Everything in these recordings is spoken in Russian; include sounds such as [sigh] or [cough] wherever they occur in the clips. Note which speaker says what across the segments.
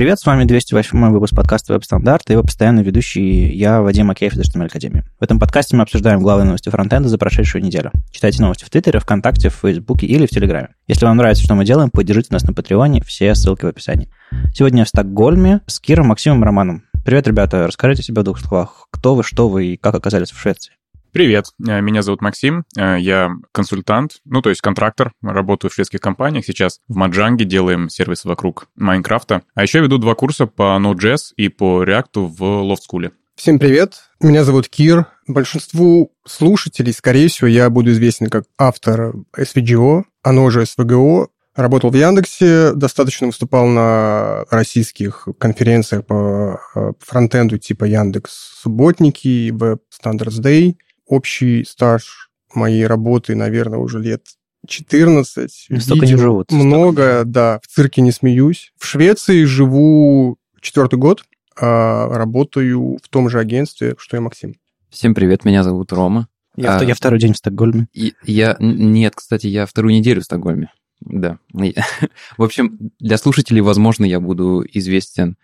Speaker 1: Привет, с вами 208 выпуск подкаста «Веб-стандарты» и его постоянный ведущий я, Вадим Макеев из HTML Академии. В этом подкасте мы обсуждаем главные новости фронтенда за прошедшую неделю. Читайте новости в Твиттере, ВКонтакте, в Фейсбуке или в Телеграме. Если вам нравится, что мы делаем, поддержите нас на Патреоне, все ссылки в описании. Сегодня я в Стокгольме с Киром, Максимом Романом. Привет, ребята, расскажите себе в двух словах, кто вы, что вы и как оказались в Швеции.
Speaker 2: Привет, э, меня зовут Максим, э, я консультант, ну, то есть контрактор, работаю в шведских компаниях, сейчас в Mojang е делаем сервис вокруг Майнкрафта, а еще веду два курса по Node.js и по React в School.
Speaker 3: Всем привет, меня зовут Кир. Большинству слушателей, скорее всего, я буду известен как автор SVGO, оно же SVGO, Работал в Яндексе, достаточно выступал на российских конференциях по э, фронтенду типа Яндекс Субботники, Web Standards Day – общий стаж моей работы, наверное, уже лет 14.
Speaker 1: Столько не живут.
Speaker 3: Много, да. В цирке не смеюсь. В Швеции живу четвертый год, а работаю в том же агентстве, что и Максим.
Speaker 4: Всем привет, меня зовут Рома.
Speaker 1: Я, а, я второй день в Стокгольме.
Speaker 4: И, я нет, кстати, я вторую неделю в Стокгольме. Да. [laughs] В общем, для слушателей, возможно, я буду известен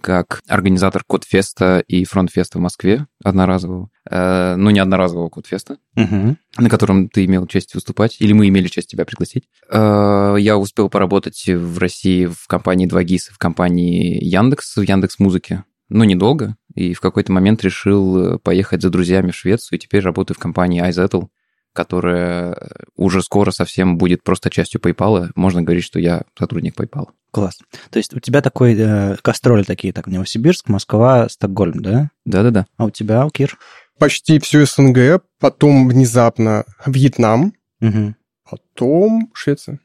Speaker 4: как организатор CodeFest а и FrontFest а в Москве одноразового. Э, ну, не одноразового CodeFest а, угу. на котором ты имел честь выступать, или мы имели честь тебя пригласить. Э, я успел поработать в России в компании 2GIS, в компании Яндекс, в Яндекс Музыке. Ну, недолго. И в какой-то момент решил поехать за друзьями в Швецию, и теперь работаю в компании iZettle, которая уже скоро совсем будет просто частью PayPal. Можно говорить, что я сотрудник PayPal.
Speaker 1: Класс. То есть у тебя такой э, гастроли такие, так, Новосибирск, Москва, Стокгольм, да?
Speaker 4: Да-да-да.
Speaker 1: А у тебя, Кир?
Speaker 3: Почти все СНГ, потом внезапно Вьетнам, угу. потом Швеция.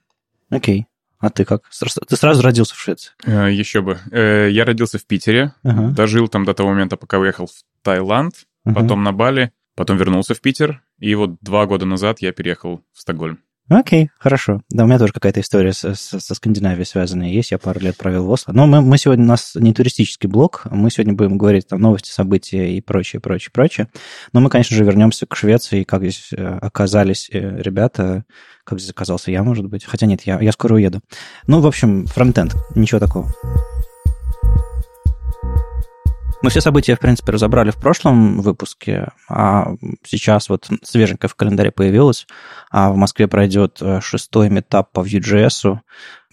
Speaker 1: Окей. А ты как? Ты сразу родился в Швеции?
Speaker 2: Э, еще бы. Э, я родился в Питере, ага. дожил там до того момента, пока уехал в Таиланд, ага. потом на Бали, потом вернулся в Питер, и вот два года назад я переехал в Стокгольм.
Speaker 1: Окей, хорошо. Да, у меня тоже какая-то история со, со, со Скандинавией связанная есть. Я пару лет провел в Осло. Но мы, мы сегодня, у нас не туристический блог, мы сегодня будем говорить там новости, события и прочее, прочее, прочее. Но мы, конечно же, вернемся к Швеции, как здесь э, оказались э, ребята, как здесь оказался я, может быть. Хотя нет, я, я скоро уеду. Ну, в общем, фронтенд, ничего такого. Мы все события, в принципе, разобрали в прошлом выпуске, а сейчас вот свеженько в календаре появилось, а в Москве пройдет э, шестой метап по Vue.js,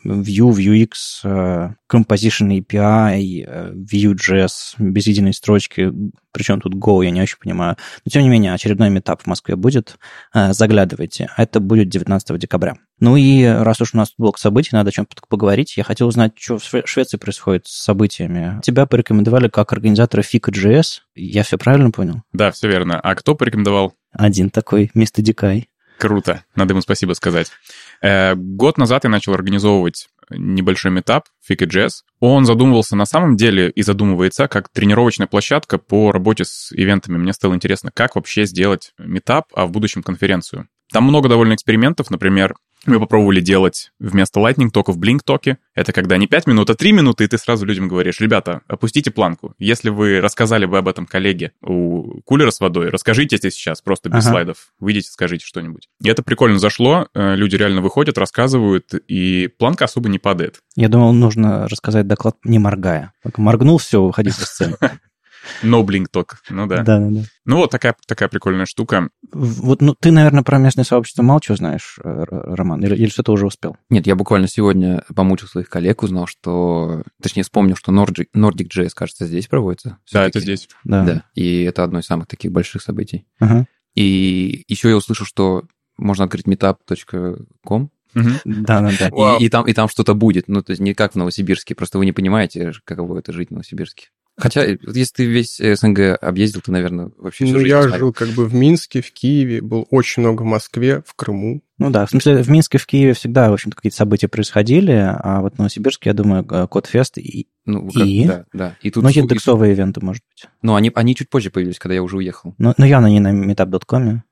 Speaker 1: Vue, Vuex, э, Composition API, э, Vue.js без единой строчки, причем тут Go, я не очень понимаю. Но, тем не менее, очередной метап в Москве будет. Э, заглядывайте. Это будет 19 декабря. Ну и раз уж у нас блок событий, надо о чем поговорить. Я хотел узнать, что в Швеции происходит с событиями. Тебя порекомендовали как организатора Fika.js. Я все правильно понял?
Speaker 2: Да, все верно. А кто порекомендовал?
Speaker 1: Один такой, мистер Дикай.
Speaker 2: Круто, надо ему спасибо сказать. Э, год назад я начал организовывать небольшой метап Fika Jazz. Он задумывался на самом деле и задумывается как тренировочная площадка по работе с ивентами. Мне стало интересно, как вообще сделать метап, а в будущем конференцию. Там много довольно экспериментов, например, мы попробовали делать вместо Lightning токов Blink токи. Это когда не 5 минут, а 3 минуты, и ты сразу людям говоришь, ребята, опустите планку. Если вы рассказали бы об этом коллеге у кулера с водой, расскажите это сейчас, просто без ага. слайдов. Выйдите, скажите что-нибудь. И это прикольно зашло, э, люди реально выходят, рассказывают, и планка особо не падает.
Speaker 1: Я думал, нужно рассказать доклад не моргая. Только моргнул, все, выходи со сцены. [laughs]
Speaker 2: No Blink Talk, ну да.
Speaker 1: Да, да, да.
Speaker 2: Ну вот такая, такая прикольная штука.
Speaker 1: Вот, ну ты, наверное, про местное сообщество мало чего знаешь, э, Роман, или, или что-то уже успел?
Speaker 4: Нет, я буквально сегодня помучил своих коллег, узнал, что... Точнее, вспомнил, что Nordic, Nordic.js, кажется, здесь проводится.
Speaker 2: Да, это здесь.
Speaker 4: Да. да. И это одно из самых таких больших событий. Ага. И еще я услышал, что можно открыть meetup.com,
Speaker 1: да, да, да.
Speaker 4: И, и там, и там что-то будет. Ну, то есть не как в Новосибирске. Просто вы не понимаете, каково это жить в Новосибирске. Хотя, если ты весь СНГ объездил, ты, наверное, вообще
Speaker 3: Ну, я посмотрел. жил как бы в Минске, в Киеве, был очень много в Москве, в Крыму.
Speaker 1: Ну да, в смысле, в Минске, в Киеве всегда, в общем-то, какие-то события происходили, а вот в Новосибирске, я думаю, э, Кодфест и... Ну, как, и...
Speaker 4: Да, да.
Speaker 1: И тут... Ну, индексовые ивенты, может быть.
Speaker 4: Ну, они, они чуть позже появились, когда я уже уехал.
Speaker 1: Ну, ну явно не на meetup.com.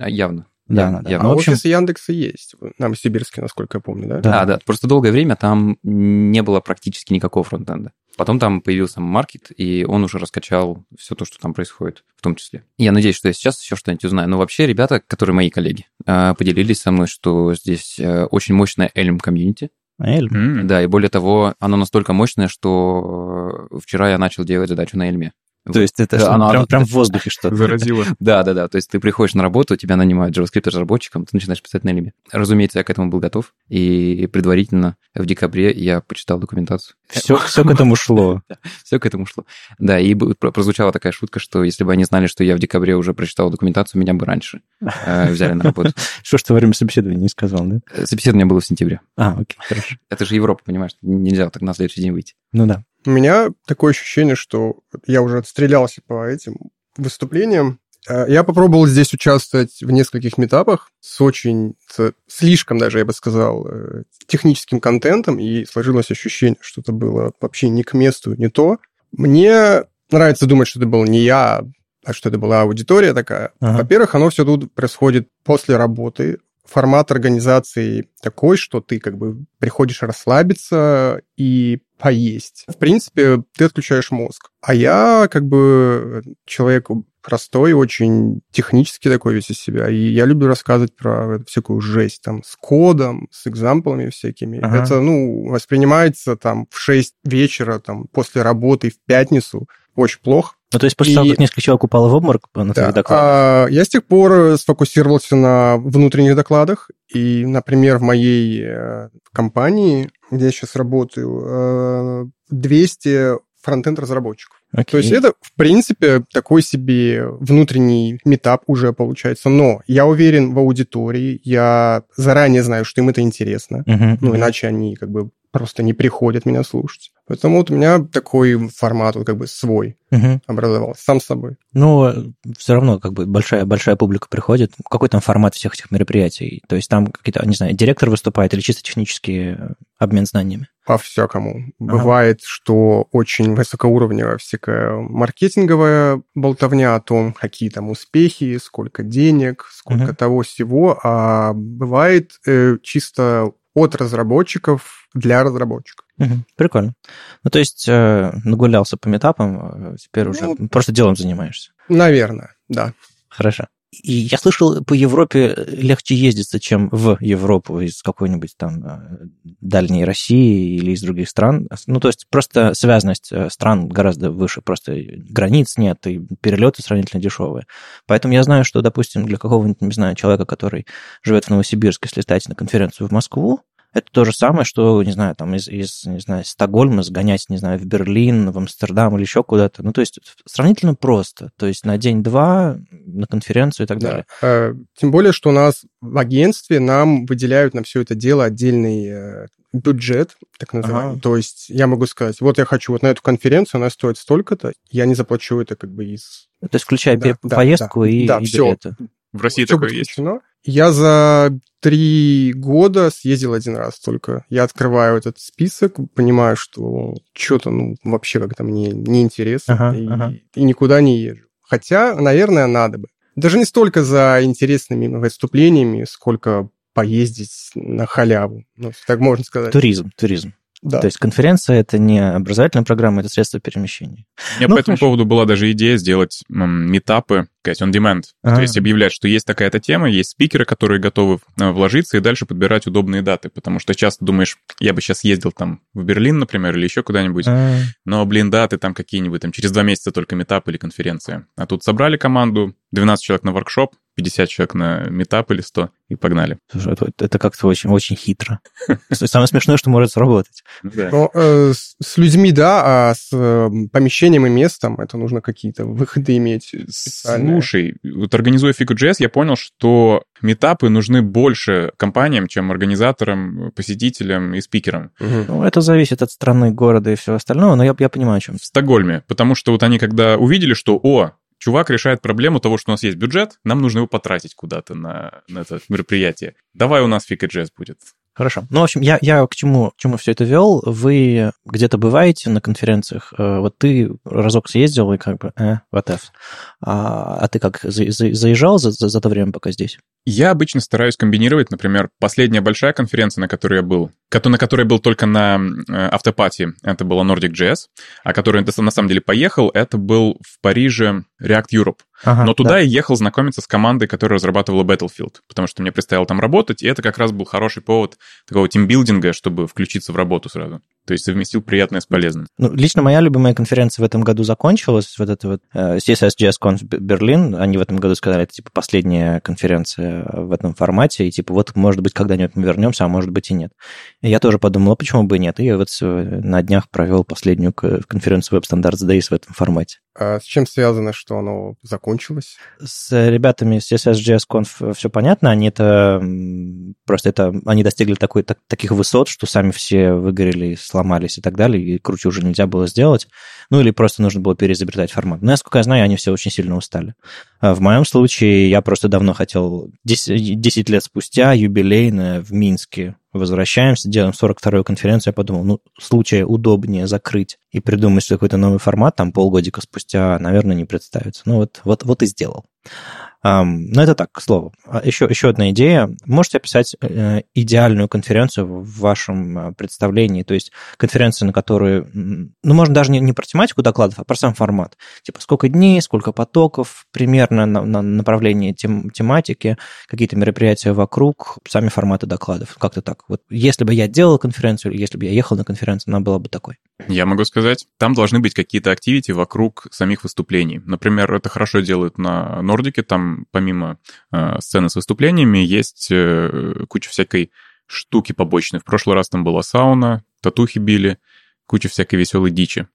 Speaker 4: А, явно.
Speaker 1: Да, явно, да.
Speaker 3: Явно. А ну, в общем... офис Яндекса есть, в Новосибирске, насколько я помню, да?
Speaker 4: Да, да. Просто долгое время там не было практически никакого фронтенда. Потом там появился маркет, и он уже раскачал все то, что там происходит, в том числе. Я надеюсь, что я сейчас еще что-нибудь узнаю. Но вообще ребята, которые мои коллеги, а, поделились со мной, что здесь э, очень мощная Elm комьюнити,
Speaker 1: Эльм.
Speaker 2: М,
Speaker 4: Да, и более того, оно настолько мощное, что э, вчера я начал делать задачу на Эльме.
Speaker 1: То есть это
Speaker 4: Да, оно-
Speaker 1: прям, прям в [laughs] воздухе что-то.
Speaker 2: Заразило.
Speaker 4: Да, да, да. То есть ты приходишь на работу, тебя нанимают JavaScript-разработчиком, ты начинаешь писать на Эльме. Разумеется, я к этому был готов. И предварительно в декабре я почитал документацию.
Speaker 1: Все, [laughs] все к этому шло.
Speaker 4: Все к этому шло. Да, и прозвучала такая шутка, что если бы они знали, что я в декабре уже прочитал документацию, меня бы раньше э, взяли на работу. [laughs]
Speaker 1: Что ж ты во время собеседования не сказал, да?
Speaker 4: Э, Собеседование было в сентябре.
Speaker 1: А, окей, хорошо.
Speaker 4: Это же Европа, понимаешь? Нельзя так на следующий день выйти.
Speaker 1: Ну да.
Speaker 3: У меня такое ощущение, что я уже отстрелялся по этим выступлениям. Э, Я попробовал здесь участвовать в нескольких метапах с очень, с слишком даже, я бы сказал, э, техническим контентом, и сложилось ощущение, что это было вообще не к месту, не то. Мне нравится думать, что это был не я, а что это была аудитория такая.
Speaker 1: Ага.
Speaker 3: Во-первых, оно все тут происходит после работы. Формат организации такой, что ты как бы приходишь расслабиться и поесть. В принципе, ты отключаешь мозг. А я как бы человек простой, очень технически такой весь из себя. И я люблю рассказывать про всякую жесть там с кодом, с экзамплами всякими.
Speaker 1: Ага.
Speaker 3: Это, ну, воспринимается там в 6 вечера, там, после работы в пятницу очень плохо.
Speaker 1: Ну, то есть после
Speaker 3: И-
Speaker 1: того, как несколько человек упало в обморок на твоих докладах,
Speaker 3: а, я с тех пор э, сфокусировался на внутренних докладах. И, например, в моей э, компании, где я сейчас работаю, э, 200 фронтенд-разработчиков.
Speaker 1: окей.
Speaker 3: То есть это, в принципе, такой себе внутренний метап уже получается. Но я уверен в аудитории, я заранее знаю, что им это интересно.
Speaker 1: Мгм,
Speaker 3: Ну,
Speaker 1: мгм.
Speaker 3: иначе они как бы просто не приходят меня слушать. Поэтому вот у меня такой формат вот как бы свой
Speaker 1: Мгм.
Speaker 3: образовался, сам собой.
Speaker 1: Ну, все равно как бы большая, большая публика приходит. Какой там формат всех этих мероприятий? То есть там какие-то, не знаю, директор выступает или чисто технический э, обмен знаниями?
Speaker 3: по-всякому. Бывает, что очень высокоуровневая всякая маркетинговая болтовня о том, какие там успехи, сколько денег, сколько
Speaker 1: Мгм.
Speaker 3: того всего, а бывает э, чисто от разработчиков для разработчиков.
Speaker 1: Мгм. Прикольно. Ну, то есть э, нагулялся по метапам, э, теперь уже
Speaker 3: Ну,
Speaker 1: просто делом занимаешься.
Speaker 3: Наверное, да.
Speaker 1: Хорошо. И я слышал, по Европе легче ездиться, чем в Европу из какой-нибудь там э, дальней России или из других стран. Ну, то есть просто связанность э, стран гораздо выше, просто границ нет, и перелеты сравнительно дешевые. Поэтому я знаю, что, допустим, для какого-нибудь, не знаю, человека, который живет в Новосибирске, слетать на конференцию в Москву, это то же самое, что, не знаю, там из, из не знаю, Стокгольма сгонять, не знаю, в Берлин, в Амстердам или еще куда-то. Ну, то есть сравнительно просто. То есть на день-два на конференцию и так
Speaker 3: Да.
Speaker 1: далее.
Speaker 3: Э, Тем более, что у нас в агентстве нам выделяют на все это дело отдельный э, бюджет, так называемый.
Speaker 1: Ага.
Speaker 3: То есть я могу сказать, вот я хочу вот на эту конференцию, она стоит столько-то, я не заплачу это как бы из...
Speaker 1: То есть включая
Speaker 3: Да,
Speaker 1: пе-
Speaker 3: да,
Speaker 1: поездку
Speaker 3: да.
Speaker 1: и,
Speaker 3: Да,
Speaker 1: и
Speaker 3: всё.
Speaker 1: билеты.
Speaker 2: В России
Speaker 3: Всё
Speaker 2: такое есть.
Speaker 3: включено. Я за три года съездил один раз только. Я открываю этот список, понимаю, что что-то, ну, вообще как-то мне неинтересно,
Speaker 1: Ага,
Speaker 3: и,
Speaker 1: ага.
Speaker 3: и никуда не езжу. Хотя, наверное, надо бы. Даже не столько за интересными выступлениями, сколько поездить на халяву, ну, так можно сказать.
Speaker 1: Туризм, туризм.
Speaker 3: Да.
Speaker 1: То есть конференция это не образовательная программа, это средство перемещения.
Speaker 2: У меня
Speaker 1: Ну,
Speaker 2: по этому
Speaker 1: хорошо.
Speaker 2: поводу была даже идея сделать метапы, сказать, on demand.
Speaker 1: А.
Speaker 2: То есть объявлять, что есть такая-то тема, есть спикеры, которые готовы э, вложиться, и дальше подбирать удобные даты. Потому что часто думаешь, я бы сейчас ездил там в Берлин, например, или еще куда-нибудь,
Speaker 1: А,
Speaker 2: но, блин, даты там какие-нибудь, там через два месяца только метап или конференция. А тут собрали команду, 12 человек на воркшоп, 50 человек на метап или 100, и погнали.
Speaker 1: слушай, это, это как-то очень, очень хитро. [laughs] Самое смешное, что может сработать.
Speaker 2: Ну.
Speaker 3: Но э, с, с людьми, да, а с э, помещением и местом это нужно какие-то выходы иметь. специальные.
Speaker 2: Слушай, вот организуя Figure.js, я понял, что метапы нужны больше компаниям, чем организаторам, посетителям и спикерам.
Speaker 1: Ну, это зависит от страны, города и всего остального, но я, я понимаю, о чем.
Speaker 2: В Стокгольме, потому что вот они когда увидели, что, о, чувак решает проблему того, что у нас есть бюджет, нам нужно его потратить куда-то на, на это мероприятие. Давай у нас Figure.js будет.
Speaker 1: Хорошо. Ну, в общем, я, я к чему, чему все это вел. Вы где-то бываете на конференциях, э, вот ты разок съездил и как бы, э, what if. А, а ты как, за- за- заезжал за, за, за то время, пока здесь?
Speaker 2: Я обычно стараюсь комбинировать, например, последняя большая конференция, на которой я был, на которой я был только на э, автопатии, это была Nordic.js, а который на самом деле поехал, это был в Париже React Europe. Ага, Но туда да. я ехал знакомиться с командой, которая разрабатывала Battlefield, потому что мне предстояло там работать, и это как раз был хороший повод такого тимбилдинга, чтобы включиться в работу сразу. То есть совместил приятное с полезным.
Speaker 1: Ну, лично моя любимая конференция в этом году закончилась, вот это вот uh, CSS Conf Berlin, они в этом году сказали, это типа последняя конференция в этом формате, и типа вот, может быть, когда-нибудь мы вернемся, а может быть и нет. И я тоже подумал, а почему бы и нет? И вот на днях провел последнюю конференцию Web Standards Days в этом формате.
Speaker 3: А с чем связано, что оно закончилось?
Speaker 1: С ребятами с CSS.js Conf все понятно. Они это просто это они достигли такой, так, таких высот, что сами все выгорели, сломались и так далее, и круче уже нельзя было сделать. Ну или просто нужно было переизобретать формат. Но, насколько я знаю, они все очень сильно устали. А в моем случае я просто давно хотел 10, 10 лет спустя юбилейно в Минске возвращаемся, делаем 42-ю конференцию, я подумал, ну, случае удобнее закрыть и придумать какой-то новый формат, там полгодика спустя, наверное, не представится. Ну, вот, вот, вот и сделал. Но это так, к слову. Еще, а еще одна идея. Можете описать э, идеальную конференцию в вашем э, представлении? То есть конференцию, на которую... Ну, можно даже не, не про тематику докладов, а про сам формат. Типа сколько дней, сколько потоков, примерно на, на направлении тем, тематики, какие-то мероприятия вокруг, сами форматы докладов. Как-то так. Вот если бы я делал конференцию, или если бы я ехал на конференцию, она была бы такой.
Speaker 2: Я могу сказать, там должны быть какие-то активити вокруг самих выступлений. Например, это хорошо делают на Нордике, там помимо э, сцены с выступлениями есть э, куча всякой штуки побочной. В прошлый раз там была сауна, татухи били, куча всякой веселой дичи.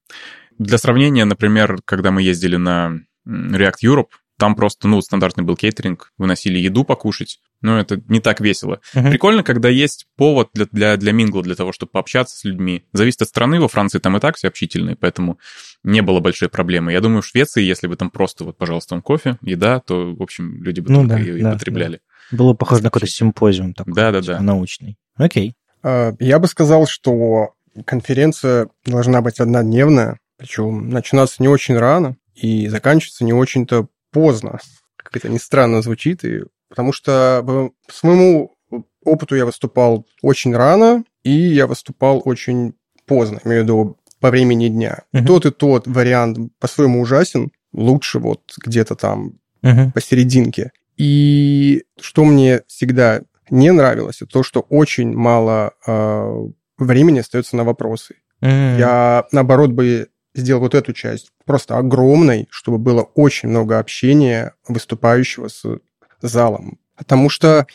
Speaker 2: Для сравнения, например, когда мы ездили на React Europe, там просто, ну, стандартный был кейтеринг, выносили еду покушать, но это не так весело. Uh-huh. Прикольно, когда есть повод для, для, для мингла, для того, чтобы пообщаться с людьми. Зависит от страны, во Франции там и так все общительные, поэтому не было большой проблемы. Я думаю, в Швеции, если бы там просто вот, пожалуйста, кофе, еда, то, в общем, люди бы ну, только да, и, да, потребляли.
Speaker 1: Да. Было похоже на какой-то симпозиум такой,
Speaker 2: да, да, типа, да.
Speaker 1: научный. Окей.
Speaker 3: А, я бы сказал, что конференция должна быть однодневная, причем начинаться не очень рано и заканчиваться не очень-то поздно. Как это ни странно звучит, и... потому что по своему опыту я выступал очень рано, и я выступал очень поздно, имею в виду по времени дня. Uh-huh. Тот и тот вариант по-своему ужасен, лучше вот где-то там uh-huh. посерединке. И что мне всегда не нравилось, это то, что очень мало э, времени остается на вопросы. Mm-hmm. Я, наоборот, бы сделал вот эту часть просто огромной, чтобы было очень много общения выступающего с залом. Потому что,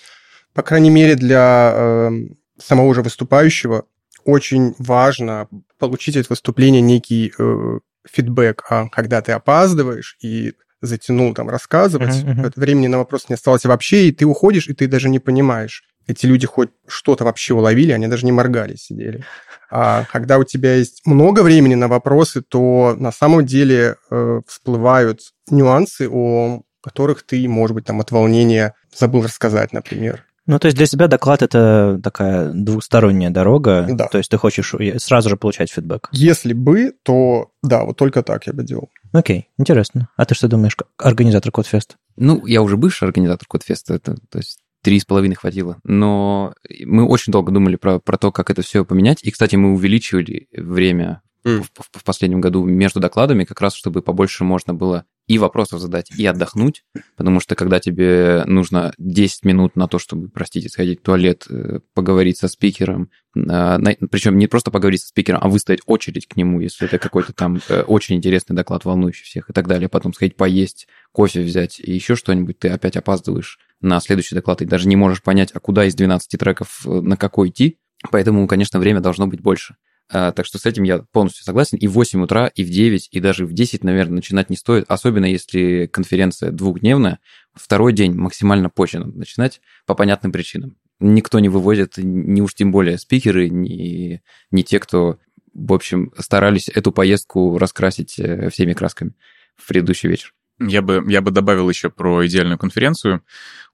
Speaker 3: по крайней мере, для э, самого же выступающего очень важно получить от выступления некий э, фидбэк. А когда ты опаздываешь и затянул там рассказывать, uh-huh, uh-huh. времени на вопрос не осталось вообще, и ты уходишь, и ты даже не понимаешь, эти люди хоть что-то вообще уловили, они даже не моргали, сидели. А когда у тебя есть много времени на вопросы, то на самом деле э, всплывают нюансы, о которых ты, может быть, там от волнения забыл рассказать, например.
Speaker 1: Ну, то есть для себя доклад это такая двусторонняя дорога. Да. То есть ты хочешь сразу же получать фидбэк.
Speaker 3: Если бы, то да, вот только так я бы делал.
Speaker 1: Окей, интересно. А ты что думаешь, как организатор Кодфеста?
Speaker 4: Ну, я уже бывший организатор Кодфеста. Это, то есть три с половиной хватило. Но мы очень долго думали про, про то, как это все поменять. И, кстати, мы увеличивали время mm. в, в, в последнем году между докладами, как раз чтобы побольше можно было и вопросов задать, и отдохнуть, потому что когда тебе нужно 10 минут на то, чтобы, простите, сходить в туалет, э, поговорить со спикером, а, причем не просто поговорить со спикером, а выставить очередь к нему, если это какой-то там э, очень интересный доклад, волнующий всех и так далее, потом сходить поесть, кофе взять и еще что-нибудь, ты опять опаздываешь на следующий доклад, и даже не можешь понять, а куда из 12 треков э, на какой идти, поэтому, конечно, время должно быть больше. А, так что с этим я полностью согласен. И в 8 утра, и в 9, и даже в 10, наверное, начинать не стоит, особенно если конференция двухдневная. Второй день максимально позже надо начинать по понятным причинам. Никто не выводит, не уж тем более спикеры, не, не те, кто, в общем, старались эту поездку раскрасить э, всеми красками в предыдущий вечер.
Speaker 2: Я бы, я бы добавил еще про идеальную конференцию.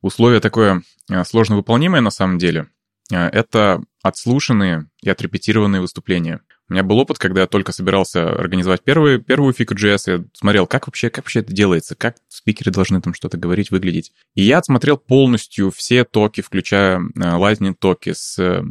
Speaker 2: Условие такое э, сложно выполнимое на самом деле. Э, это отслушанные и отрепетированные выступления. У меня был опыт, когда я только собирался организовать первый, первую Fika.js, я смотрел, как вообще, как вообще это делается, как спикеры должны там что-то говорить, выглядеть. И я отсмотрел полностью все токи, включая э, Lightning токи с, э,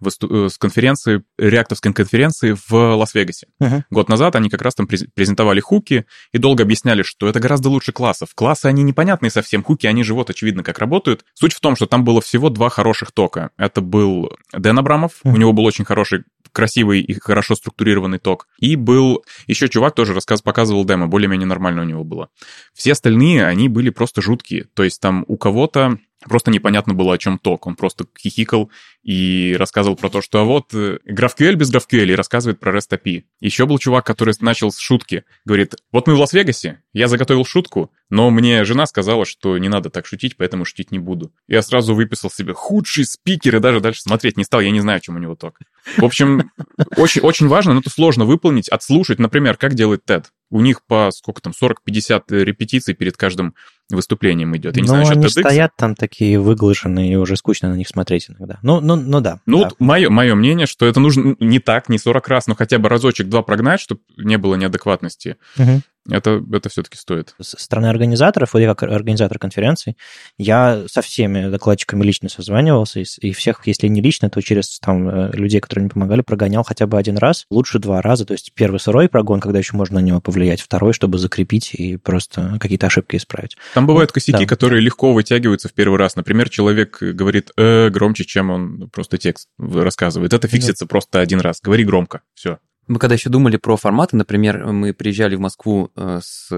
Speaker 2: высту- с конференции, реактовской конференции в Лас-Вегасе.
Speaker 1: Uh-huh.
Speaker 2: Год назад они как раз там презентовали хуки и долго объясняли, что это гораздо лучше классов. Классы, они непонятные совсем, хуки, они же вот очевидно как работают. Суть в том, что там было всего два хороших тока. Это был Дэн Абрамов, uh-huh. у него был очень хороший красивый и хорошо структурированный ток. И был еще чувак, тоже рассказ показывал демо, более-менее нормально у него было. Все остальные, они были просто жуткие. То есть там у кого-то просто непонятно было, о чем ток. Он просто хихикал и рассказывал про то, что а вот GraphQL э, без GraphQL и рассказывает про REST API. Еще был чувак, который начал с шутки. Говорит, вот мы в Лас-Вегасе, я заготовил шутку, но мне жена сказала, что не надо так шутить, поэтому шутить не буду. Я сразу выписал себе худший спикер и даже дальше смотреть не стал, я не знаю, чем у него ток. В общем, [laughs] очень, очень важно, но это сложно выполнить, отслушать, например, как делает TED. У них по сколько там, 40-50 репетиций перед каждым выступлением идет.
Speaker 1: Я не ну, знаю, они TEDx. стоят там такие выглаженные, и уже скучно на них смотреть иногда. Ну, ну, ну да.
Speaker 2: Ну,
Speaker 1: да.
Speaker 2: вот мое, мое мнение, что это нужно не так, не 40 раз, но хотя бы разочек-два прогнать, чтобы не было неадекватности. Угу это, это все-таки стоит.
Speaker 1: Со стороны организаторов, вот я как организатор конференции, я со всеми докладчиками лично созванивался, и, и всех, если не лично, то через там э, людей, которые мне помогали, прогонял хотя бы один раз, лучше два раза. То есть первый сырой прогон, когда еще можно на него повлиять, второй, чтобы закрепить и просто какие-то ошибки исправить.
Speaker 2: Там бывают вот, косяки, да. которые легко вытягиваются в первый раз. Например, человек говорит э, громче, чем он просто текст рассказывает. Это фиксится да. просто один раз. Говори громко, все.
Speaker 4: Мы когда еще думали про форматы, например, мы приезжали в Москву э, с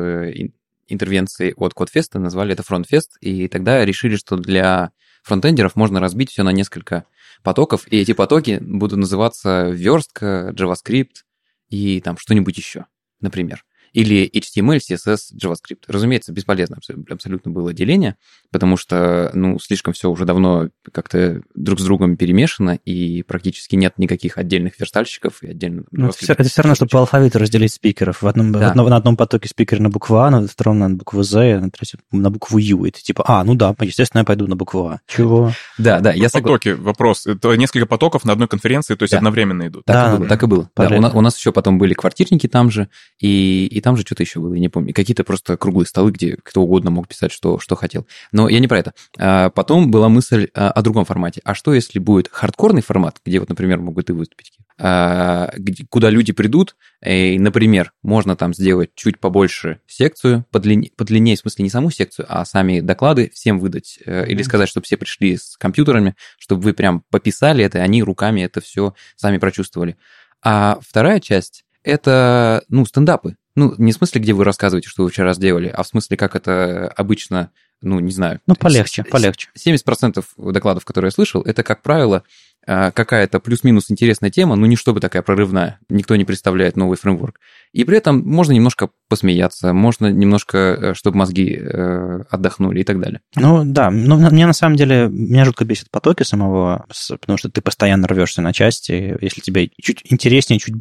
Speaker 4: интервенцией от CodeFest а, назвали это FrontFest, и тогда решили, что для фронтендеров можно разбить все на несколько потоков, и эти потоки будут называться верстка, JavaScript и там что-нибудь еще, например или HTML, CSS, JavaScript. Разумеется, бесполезно абсолютно было деление, потому что, ну, слишком все уже давно как-то друг с другом перемешано, и практически нет никаких отдельных верстальщиков и отдельных...
Speaker 1: Ну, это, все, это все равно, что по алфавиту разделить спикеров. В одном, да. в одном, на одном потоке спикер на букву А, на втором на букву З, на третьем на букву Ю. И ты типа, а, ну да, естественно, я пойду на букву А. Чего?
Speaker 4: Да, да, я
Speaker 2: согласен. Потоки, вопрос. Это несколько потоков на одной конференции, то есть да. одновременно идут.
Speaker 4: Так да, и было, так и было. Да, у, нас, у нас еще потом были квартирники там же, и, и там же что-то еще было, я не помню. Какие-то просто круглые столы, где кто угодно мог писать, что, что хотел. Но я не про это. А потом была мысль а, о другом формате. А что, если будет хардкорный формат, где вот, например, могут и выступить, а, где, куда люди придут, и, например, можно там сделать чуть побольше секцию, подлиннее, подлиннее, в смысле не саму секцию, а сами доклады всем выдать. Mm-hmm. Или сказать, чтобы все пришли с компьютерами, чтобы вы прям пописали это, и они руками это все сами прочувствовали. А вторая часть — это, ну, стендапы. Ну, не в смысле, где вы рассказываете, что вы вчера сделали, а в смысле, как это обычно, ну, не знаю.
Speaker 1: Ну, полегче, полегче.
Speaker 4: 70% докладов, которые я слышал, это, как правило, а, какая-то плюс-минус интересная тема, но не чтобы такая прорывная. Никто не представляет новый фреймворк. И при этом можно немножко посмеяться, можно немножко, э, чтобы мозги э, отдохнули и так далее.
Speaker 1: Ну да, но мне на самом деле, меня жутко бесит потоки самого, потому что ты постоянно рвешься на части, если тебе чуть интереснее, чуть,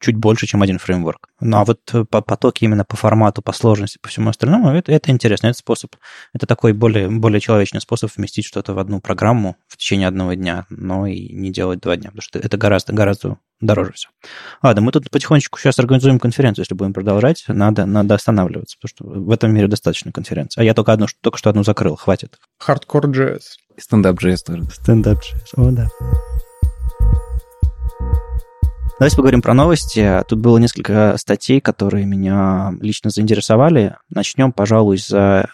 Speaker 1: чуть больше, чем один фреймворк. Ну а вот потоки именно по формату, по сложности, по всему остальному, это, это интересно, это способ, это такой более, более человечный способ вместить что-то в одну программу в течение одного дня, но и не делать два дня, потому что это гораздо, гораздо дороже все. Ладно, мы тут потихонечку сейчас организуем конференцию, если будем продолжать, надо, надо останавливаться, потому что в этом мире достаточно конференций. А я только одну, только что одну закрыл, хватит.
Speaker 3: Hardcore JS.
Speaker 4: Стендап.js тоже.
Speaker 1: Стендап.js, о, да. Давайте поговорим про новости. Тут было несколько статей, которые меня лично заинтересовали. Начнем, пожалуй, с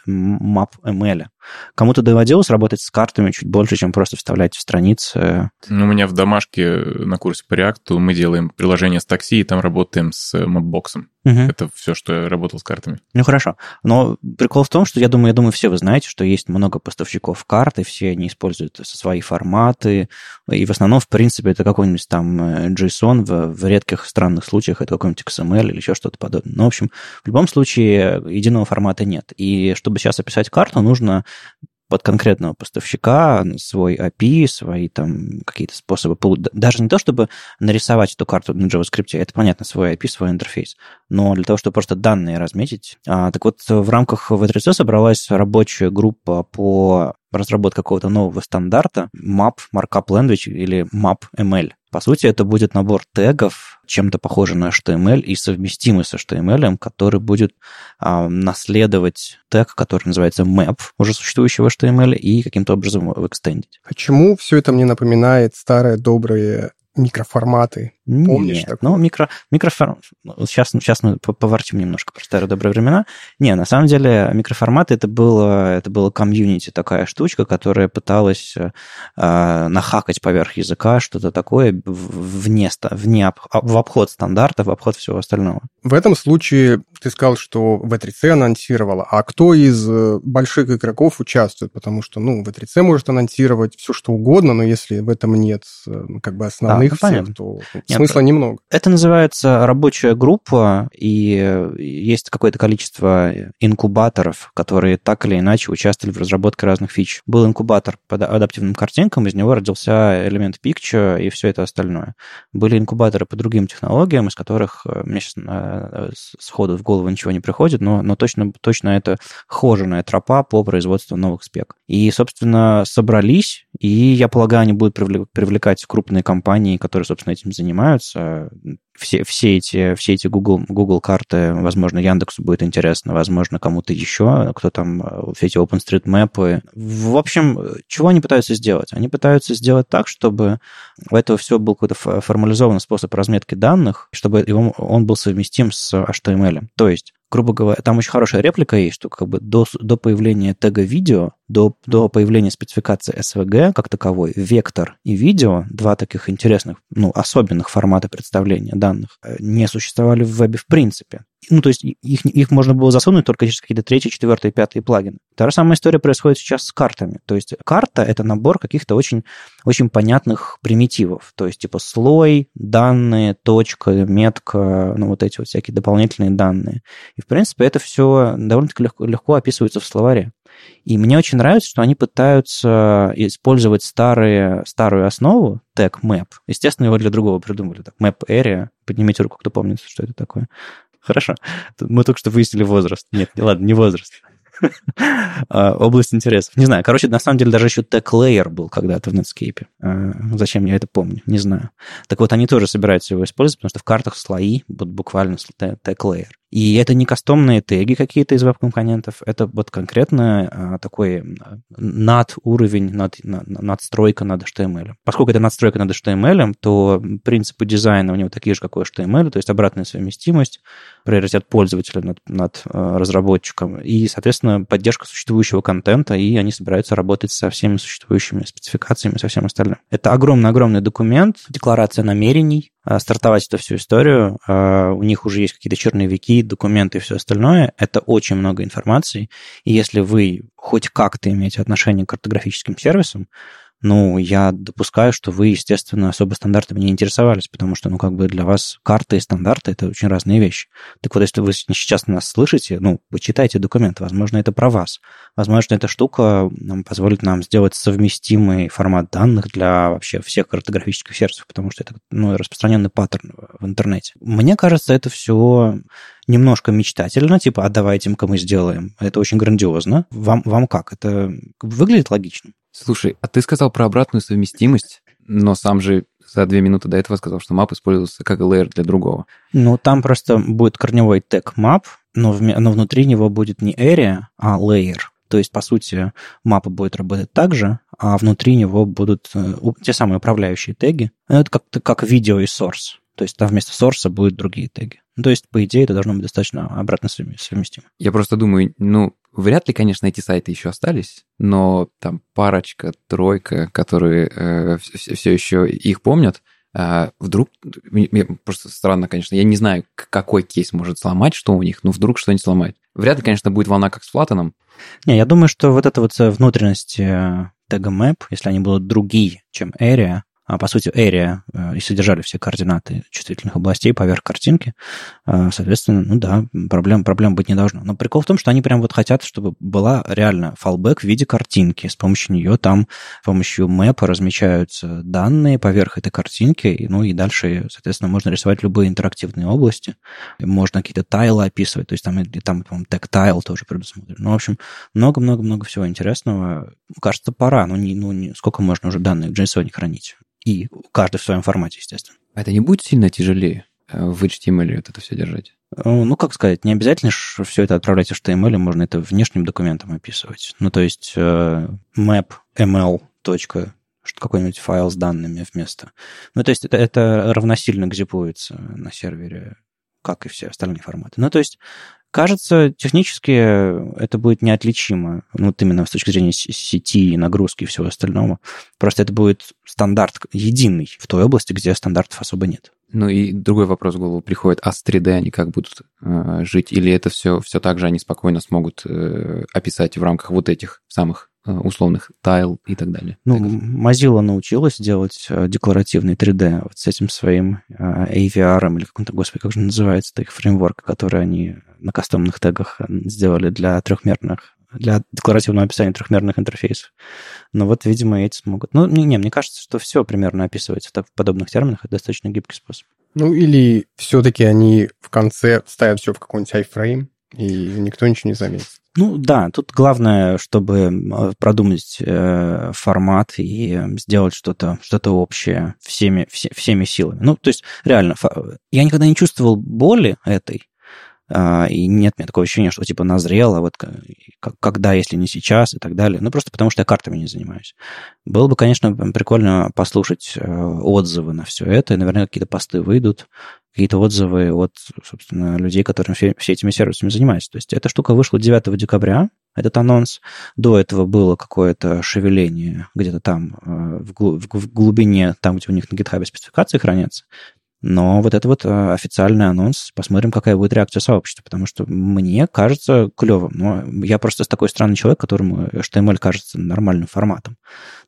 Speaker 1: MapML. Кому-то доводилось работать с картами чуть больше, чем просто вставлять в страницы?
Speaker 2: Ну, у меня в домашке на курсе по React мы делаем приложение с такси, и там работаем с Mapbox. Угу. Это все, что я работал с картами.
Speaker 1: Ну, хорошо. Но прикол в том, что я думаю, я думаю, все вы знаете, что есть много поставщиков карт, и все они используют свои форматы, и в основном, в принципе, это какой-нибудь там э, JSON, в, в редких странных случаях это какой-нибудь XML или еще что-то подобное. Но, в общем, в любом случае единого формата нет. И чтобы сейчас описать карту, нужно под конкретного поставщика свой API, свои там какие-то способы, даже не то, чтобы нарисовать эту карту на JavaScript, это понятно, свой API, свой интерфейс, но для того, чтобы просто данные разметить. А, так вот, в рамках V3C собралась рабочая группа по разработка какого-то нового стандарта map markup language или map ML. По сути, это будет набор тегов, чем-то похожий на HTML и совместимый с HTML, который будет а, наследовать тег, который называется map, уже существующего HTML, и каким-то образом его экстендить.
Speaker 3: Почему все это мне напоминает старые добрые микроформаты. Помнишь
Speaker 1: Нет, такое? ну, микро, микроформат... Сейчас, сейчас мы поворчим немножко про старые добрые времена. Не, на самом деле микроформаты это было, это было комьюнити, такая штучка, которая пыталась э, нахакать поверх языка что-то такое вне, вне в обход стандартов, в обход всего остального.
Speaker 3: В этом случае ты сказал, что V3C анонсировала, а кто из э, больших игроков участвует? Потому что, ну, V3C может анонсировать все, что угодно, но если в этом нет э, как бы основных а, ну, всех, то нет, смысла немного.
Speaker 1: Это называется рабочая группа, и есть какое-то количество инкубаторов, которые так или иначе участвовали в разработке разных фич. Был инкубатор по адаптивным картинкам, из него родился элемент Picture и все это остальное. Были инкубаторы по другим технологиям, из которых э, мне сейчас сходу в голову ничего не приходит, но, но точно, точно это хоженая тропа по производству новых спек. И, собственно, собрались, и я полагаю, они будут привлекать крупные компании, которые, собственно, этим занимаются, все, все эти, все эти Google, Google карты, возможно, Яндексу будет интересно, возможно, кому-то еще, кто там, э, все эти OpenStreetMap. В общем, чего они пытаются сделать? Они пытаются сделать так, чтобы у этого все был какой-то формализованный способ разметки данных, чтобы его, он был совместим с HTML. То есть грубо говоря, там очень хорошая реплика есть, что как бы до, до появления тега видео, до, до появления спецификации SVG как таковой, вектор и видео, два таких интересных, ну, особенных формата представления данных, э, не существовали в вебе в принципе. Ну, то есть их, их можно было засунуть только через какие-то третьи, четвертые, пятые плагины. Та же самая история происходит сейчас с картами. То есть карта — это набор каких-то очень, очень понятных примитивов. То есть типа слой, данные, точка, метка, ну, вот эти вот всякие дополнительные данные. И, в принципе, это все довольно-таки легко, легко описывается в словаре. И мне очень нравится, что они пытаются использовать старые, старую основу, тег map. Естественно, его для другого придумали. Так, map area. Поднимите руку, кто помнит, что это такое. Хорошо. Мы только что выяснили возраст. Нет, ладно, не возраст. [laughs] А, область интересов. Не знаю. Короче, на самом деле даже еще Tech Layer был когда-то в Netscape. А, зачем я это помню? Не знаю. Так вот, они тоже собираются его использовать, потому что в картах слои будут буквально Tech Layer. И это не кастомные теги какие-то из веб-компонентов, это вот конкретно а, такой над уровень, над, над, надстройка над HTML. Поскольку это надстройка над HTML, то принципы дизайна у него такие же, как у HTML, то есть обратная совместимость, приоритет пользователя над, над а, разработчиком и, соответственно, поддержка существующего контента, и они собираются работать со всеми существующими спецификациями, со всем остальным. Это огромный-огромный документ, декларация намерений, а, стартовать эту всю историю. А, у них уже есть какие-то черновики, документы и все остальное. Это очень много информации. И если вы хоть как-то имеете отношение к картографическим сервисам, ну, я допускаю, что вы, естественно, особо стандартами не интересовались, потому что, ну, как бы для вас карты и стандарты — это очень разные вещи. Так вот, если вы сейчас нас слышите, ну, вы читаете документ, возможно, это про вас. Возможно, эта штука нам позволит нам сделать совместимый формат данных для вообще всех картографических сервисов, потому что это, ну, распространенный паттерн в интернете. Мне кажется, это все немножко мечтательно, типа, а давайте-ка мы сделаем. Это очень грандиозно. Вам, вам как? Это выглядит логично?
Speaker 4: Слушай, а ты сказал про обратную совместимость, но сам же за две минуты до этого сказал, что map используется как layer для другого.
Speaker 1: Ну, там просто будет корневой тег map, но, в, но внутри него будет не area, а layer. То есть, по сути, мапа будет работать так же, а внутри него будут э, те самые управляющие теги. Это как, как видео и source. То есть там вместо source будут другие теги. Ну, то есть, по идее, это должно быть достаточно обратно совместимо.
Speaker 4: Я просто думаю, ну, вряд ли, конечно, эти сайты еще остались, но там парочка, тройка, которые э, все, все еще их помнят, э, вдруг, мне просто странно, конечно, я не знаю, какой кейс может сломать, что у них, но вдруг что-нибудь сломает. Вряд ли, конечно, будет волна, как с Флатоном.
Speaker 1: Не, я думаю, что вот эта вот внутренность э, тега map, если они будут другие, чем area, по сути, area э, и содержали все координаты чувствительных областей поверх картинки. А, соответственно, ну да, проблем, проблем быть не должно. Но прикол в том, что они прям вот хотят, чтобы была реально фалбэк в виде картинки. С помощью нее там, с помощью мэпа размечаются данные поверх этой картинки, ну и дальше, соответственно, можно рисовать любые интерактивные области. Можно какие-то тайлы описывать, то есть там, там по-моему, тег тайл тоже предусмотрен. Ну, в общем, много-много-много всего интересного. Кажется, пора. Ну, не, ну не, сколько можно уже данных в JSON хранить? И каждый в своем формате, естественно.
Speaker 4: А это не будет сильно тяжелее э, в HTML вот это все держать?
Speaker 1: Э, ну, как сказать, не обязательно все это отправлять в HTML, можно это внешним документом описывать. Ну, то есть э, map ml какой-нибудь файл с данными вместо. Ну, то есть это, это равносильно гзипуется на сервере, как и все остальные форматы. Ну, то есть Кажется, технически это будет неотличимо, ну, вот именно с точки зрения сети, нагрузки и всего остального. Просто это будет стандарт единый в той области, где стандартов особо нет.
Speaker 4: Ну и другой вопрос в голову приходит, а с 3D они как будут э, жить? Или это все, все так же они спокойно смогут э, описать в рамках вот этих самых условных тайл и так далее.
Speaker 1: Ну, Mozilla научилась делать э, декларативный 3D вот с этим своим э, AVR или каком-то, господи, как же называется их фреймворк, который они на кастомных тегах сделали для трехмерных для декларативного описания трехмерных интерфейсов. Но вот, видимо, эти смогут. Ну, не, не, мне кажется, что все примерно описывается в подобных терминах. Это достаточно гибкий способ.
Speaker 3: Ну, или все-таки они в конце ставят все в какой-нибудь iframe, и никто ничего не заметит.
Speaker 1: Ну да, тут главное, чтобы продумать э, формат и сделать что-то что общее всеми, все, всеми силами. Ну, то есть, реально, я никогда не чувствовал боли этой, э, и нет у меня такого ощущения, что типа назрело, вот когда, если не сейчас и так далее. Ну, просто потому что я картами не занимаюсь. Было бы, конечно, прикольно послушать э, отзывы на все это, и, наверное, какие-то посты выйдут, какие-то отзывы от, собственно, людей, которые все, все этими сервисами занимаются. То есть эта штука вышла 9 декабря, этот анонс. До этого было какое-то шевеление где-то там э, в глубине, там, где у них на GitHub спецификации хранятся. Но вот это вот э, официальный анонс. Посмотрим, какая будет реакция сообщества, потому что мне кажется клевым. Но я просто с такой странный человек, которому HTML кажется нормальным форматом.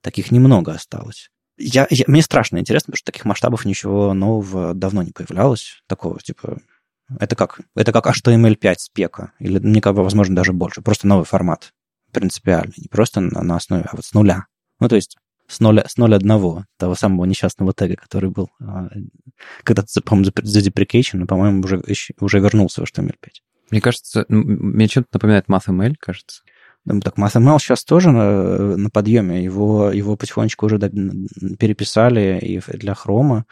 Speaker 1: Таких немного осталось я, я, мне страшно интересно, потому что таких масштабов ничего нового давно не появлялось. Такого, типа, это как, это как HTML5 спека, или, мне кажется, возможно, даже больше. Просто новый формат принципиально. Не просто на, на основе, а вот с нуля. Ну, то есть с нуля, с нуля одного, того самого несчастного тега, который был а, когда-то, по-моему, задеприкейчен, но, по-моему, уже, уже вернулся в HTML5.
Speaker 4: Мне кажется, мне чем-то напоминает MathML, кажется.
Speaker 1: Так MathML сейчас тоже на, на подъеме. Его, его потихонечку уже переписали и для Chrome,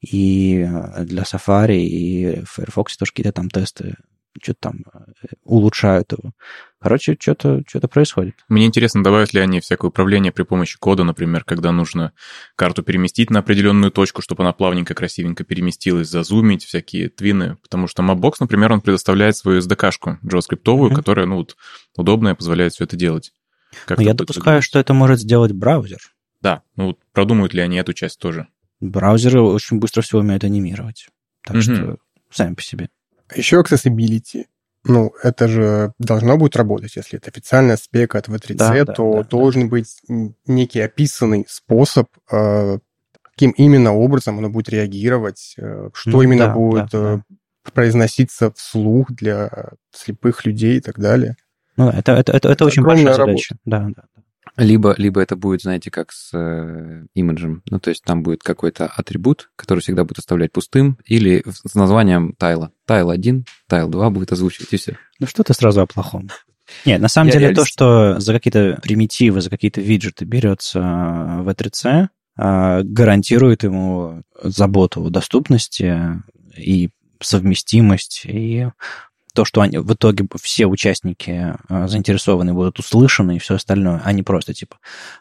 Speaker 1: и для Safari, и в Firefox тоже какие-то там тесты что-то там э, улучшают его. Короче, что-то что происходит.
Speaker 2: Мне интересно, добавят ли они всякое управление при помощи кода, например, когда нужно карту переместить на определенную точку, чтобы она плавненько, красивенько переместилась, зазумить, всякие твины. Потому что Mapbox, например, он предоставляет свою SDK-шку JavaScript, mm-hmm. которая, ну, вот, удобная, позволяет все это делать.
Speaker 1: Как я допускаю, что это может сделать браузер.
Speaker 2: Да, ну вот продумают ли они эту часть тоже?
Speaker 1: Браузеры очень быстро все умеют анимировать. Так mm-hmm. что сами по себе.
Speaker 3: Еще accessibility. Ну, это же должно будет работать, если это официальная спека от V3C, да, то да, да, должен да. быть некий описанный способ, э, каким именно образом оно будет реагировать, э, что ну, именно да, будет да, э, да. произноситься вслух для слепых людей и так далее.
Speaker 1: Ну, это, это, это, это очень большая задача. Да, да.
Speaker 4: Либо, либо это будет, знаете, как с э, имиджем. Ну, то есть там будет какой-то атрибут, который всегда будет оставлять пустым, или с названием тайла. Тайл 1, тайл 2 будет озвучивать, и все.
Speaker 1: Ну, что ты сразу о плохом? [laughs] Нет, на самом Я деле реалист. то, что за какие-то примитивы, за какие-то виджеты берется в E3C, а, гарантирует ему заботу о доступности и совместимость, и то, что они, в итоге все участники э, заинтересованы будут услышаны и все остальное, а не просто типа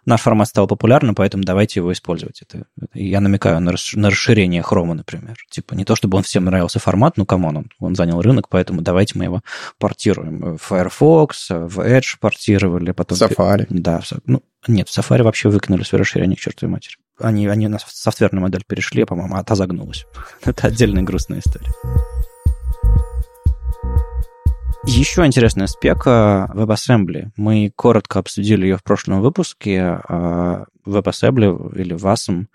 Speaker 1: наш формат стал популярным, поэтому давайте его использовать. Это, я намекаю на, расш, на расширение хрома, например. Типа не то, чтобы он всем нравился формат, ну, come on, он, он занял рынок, поэтому давайте мы его портируем. В Firefox, в Edge портировали, потом...
Speaker 3: Safari.
Speaker 1: Да, в, ну, нет, в Safari вообще выкинули свое расширение к чертовой матери. Они, они на софтверную модель перешли, по-моему, а та загнулась. [laughs] Это отдельная грустная история. Еще интересная спека WebAssembly. Мы коротко обсудили ее в прошлом выпуске. А WebAssembly или WASM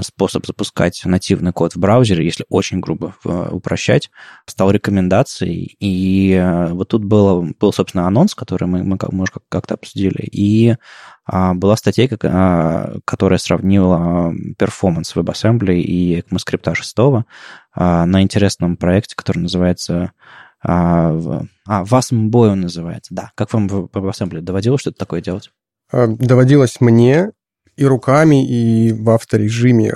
Speaker 1: способ запускать нативный код в браузере, если очень грубо упрощать, стал рекомендацией. И вот тут было, был, собственно, анонс, который мы, мы, мы уже как-то обсудили, и а, была статья, а, которая сравнила перформанс WebAssembly и ECMAScript 6 а, на интересном проекте, который называется а, Wasm он называется, да. Как вам в WebAssembly доводилось что-то такое делать?
Speaker 3: Доводилось мне и руками, и в авторежиме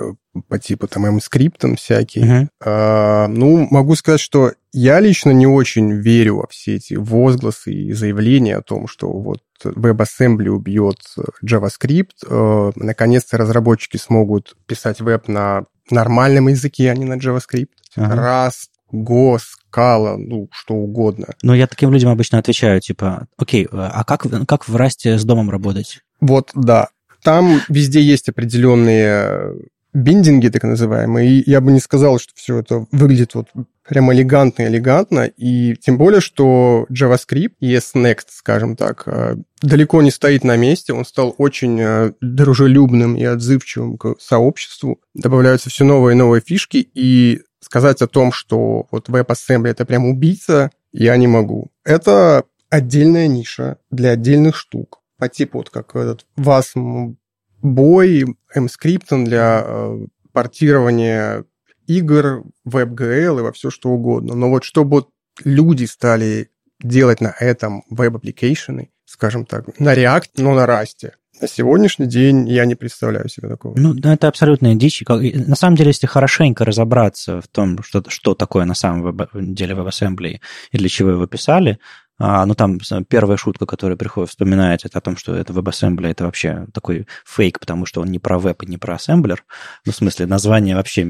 Speaker 3: по типу там M-скриптом всякие. Uh-huh. А, ну, могу сказать, что я лично не очень верю во все эти возгласы и заявления о том, что вот WebAssembly убьет JavaScript. А, наконец-то разработчики смогут писать веб на нормальном языке, а не на JavaScript. Uh-huh. Rust, Go, Scala, ну, что угодно.
Speaker 1: Но я таким людям обычно отвечаю, типа, окей, а как, как в Расте с домом работать?
Speaker 3: Вот, да. Там везде есть определенные биндинги, так называемые, и я бы не сказал, что все это выглядит вот прям элегантно-элегантно, и тем более, что JavaScript, ES Next, скажем так, э, далеко не стоит на месте, он стал очень э, дружелюбным и отзывчивым к сообществу, добавляются все новые и новые фишки, и сказать о том, что вот WebAssembly это прям убийца, я не могу. Это отдельная ниша для отдельных штук по типу вот как этот WASM Boy, Emscripten ом для э, портирования игр, WebGL и во все что угодно. Но вот чтобы вот люди стали делать на этом web application ы, скажем так, на React, но на Rust, на сегодняшний день я не представляю себе такого.
Speaker 1: Ну, это абсолютная дичь. На самом деле, если хорошенько разобраться в том, что, что такое на самом деле WebAssembly и для чего его писали, а, ну, там первая шутка, которая приходит вспоминать, это о том, что это WebAssembly, это вообще такой фейк, потому что он не про веб и не про ассемблер. Ну, в смысле, название вообще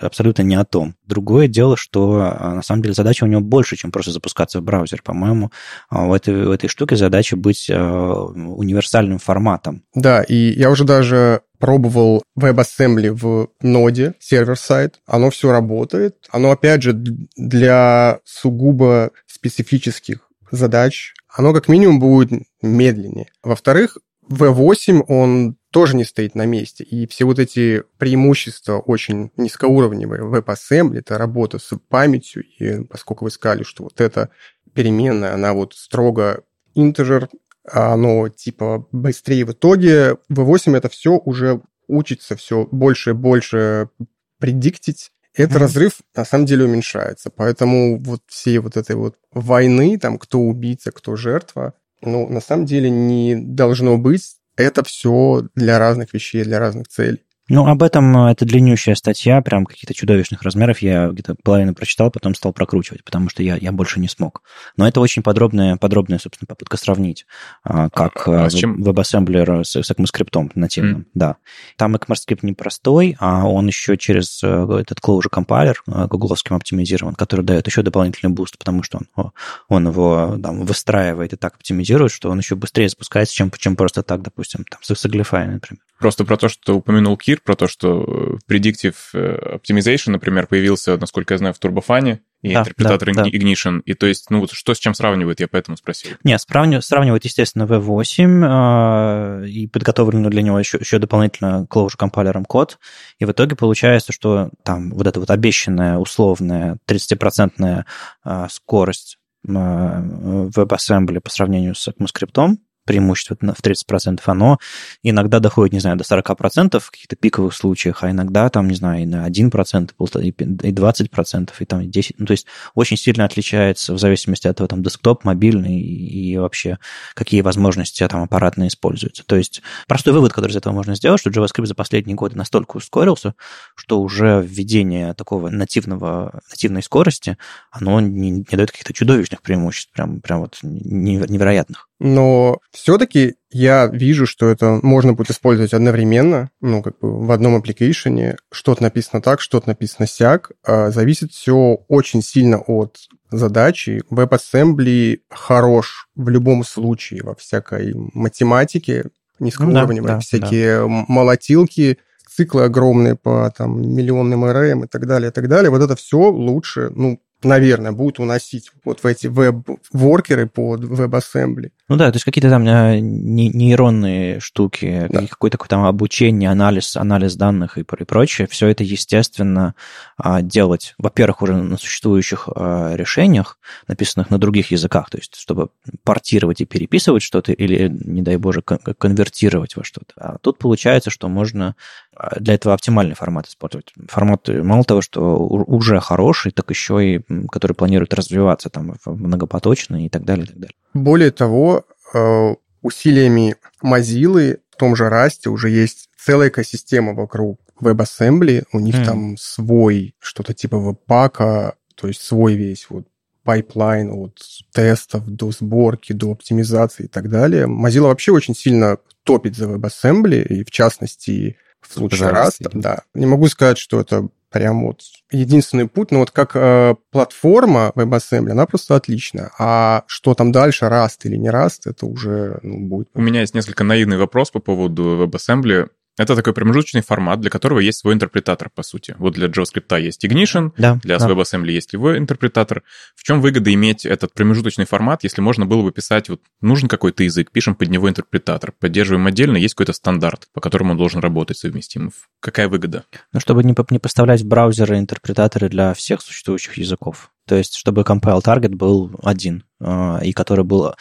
Speaker 1: абсолютно не о том. Другое дело, что а, на самом деле задача у него больше, чем просто запускаться в браузер. По-моему, а, у этой, у этой штуки задача быть а, универсальным форматом.
Speaker 3: Да, и я уже даже пробовал WebAssembly в ноде, сервер-сайт. Оно все работает. Оно, опять же, для сугубо специфических задач, оно как минимум будет медленнее. Во-вторых, V8, он тоже не стоит на месте. И все вот эти преимущества очень низкоуровневые WebAssembly, это работа с памятью, и поскольку вы сказали, что вот эта переменная, она вот строго integer, а оно типа быстрее в итоге, V8 это все уже учится все больше и больше предиктить, этот mm-hmm. разрыв на самом деле уменьшается. Поэтому вот все вот этой вот войны, там, кто убийца, кто жертва, ну, на самом деле не должно быть. Это все для разных вещей, для разных целей.
Speaker 1: Ну, об этом э, это длиннющая статья, прям каких-то чудовищных размеров. Я где-то половину прочитал, потом стал прокручивать, потому что я, я больше не смог. Но это очень подробная, подробная, собственно, попытка сравнить, а, как а, а с чем? WebAssembler с, с ECMAScript нативным. Mm. Да. Там ECMAScript не простой, а он еще через э, этот Closure Compiler гугловским оптимизирован, который дает еще дополнительный boost, потому что он, он его там, выстраивает и так оптимизирует, что он еще быстрее запускается, чем, чем просто так, допустим, там, с Uglify, например.
Speaker 2: Просто про то, что упомянул Кир, про то, что Predictive э, Optimization, например, появился, насколько я знаю, в TurboFan е, и да, интерпретатор да, Ignition. Да. И то есть, ну вот что с чем сравнивают, я поэтому спросил.
Speaker 1: Нет, сравнивают, сравнивают естественно, V8 э, и подготовленный для него еще, еще дополнительно Clojure компайлером код. И в итоге получается, что там вот эта вот обещанная условная 30% э, скорость э, WebAssembly по сравнению с ECMAScript преимущество в 30%, оно иногда доходит, не знаю, до 40% в каких-то пиковых случаях, а иногда там, не знаю, и на 1%, и 20%, и там 10%. Ну, то есть очень сильно отличается в зависимости от того, там, десктоп, мобильный и, и вообще какие возможности там аппаратные используются. То есть простой вывод, который из этого можно сделать, что JavaScript за последние годы настолько ускорился, что уже введение такого нативного, нативной скорости, оно не, не дает каких-то чудовищных преимуществ, прям, прям вот невероятных.
Speaker 3: Но все-таки я вижу, что это можно будет использовать одновременно, ну, как бы в одном аппликейшене. Что-то написано так, что-то написано сяк. А зависит все очень сильно от задачи. WebAssembly хорош в любом случае во всякой математике, низкоуровневой, да, да, всякие да. молотилки, циклы огромные по там миллионным РМ и так далее, и так далее. Вот это все лучше, ну, наверное, будет уносить вот в эти веб-воркеры под WebAssembly.
Speaker 1: Ну да, то есть какие-то там э, нейронные штуки, да. какое-то там обучение, анализ, анализ данных и, и прочее, все это, естественно, а, делать, во-первых, уже на существующих а, решениях, написанных на других языках, то есть чтобы портировать и переписывать что-то или, не дай боже, конвертировать во что-то. А тут получается, что можно а, для этого оптимальный формат использовать. Формат, мало того, что уже хороший, так еще и который планирует развиваться там многопоточно и так далее, и так далее.
Speaker 3: Более того, э, усилиями Mozilla в том же Расте уже есть целая экосистема вокруг WebAssembly. У них mm. там свой что-то типа веб-пака, то есть свой весь вот pipeline от тестов до сборки, до оптимизации и так далее. Mozilla вообще очень сильно топит за WebAssembly, и в частности в случае Rust. Да. Не могу сказать, что это прям вот единственный путь, но вот как э, платформа WebAssembly, она просто отличная. А что там дальше, Rust или не Rust, это уже ну, будет...
Speaker 2: У меня есть несколько наивный вопрос по поводу WebAssembly. Это такой промежуточный формат, для которого есть свой интерпретатор, по сути. Вот для JavaScript есть Ignition, да, для да. WebAssembly есть его интерпретатор. В чем выгода иметь этот промежуточный формат, если можно было бы писать, вот нужен какой-то язык, пишем под него интерпретатор, поддерживаем отдельно, есть какой-то стандарт, по которому он должен работать совместим. Какая выгода?
Speaker 1: Ну, чтобы не, не поставлять в браузеры интерпретаторы для всех существующих языков. То есть, чтобы compile target был один, а, и который был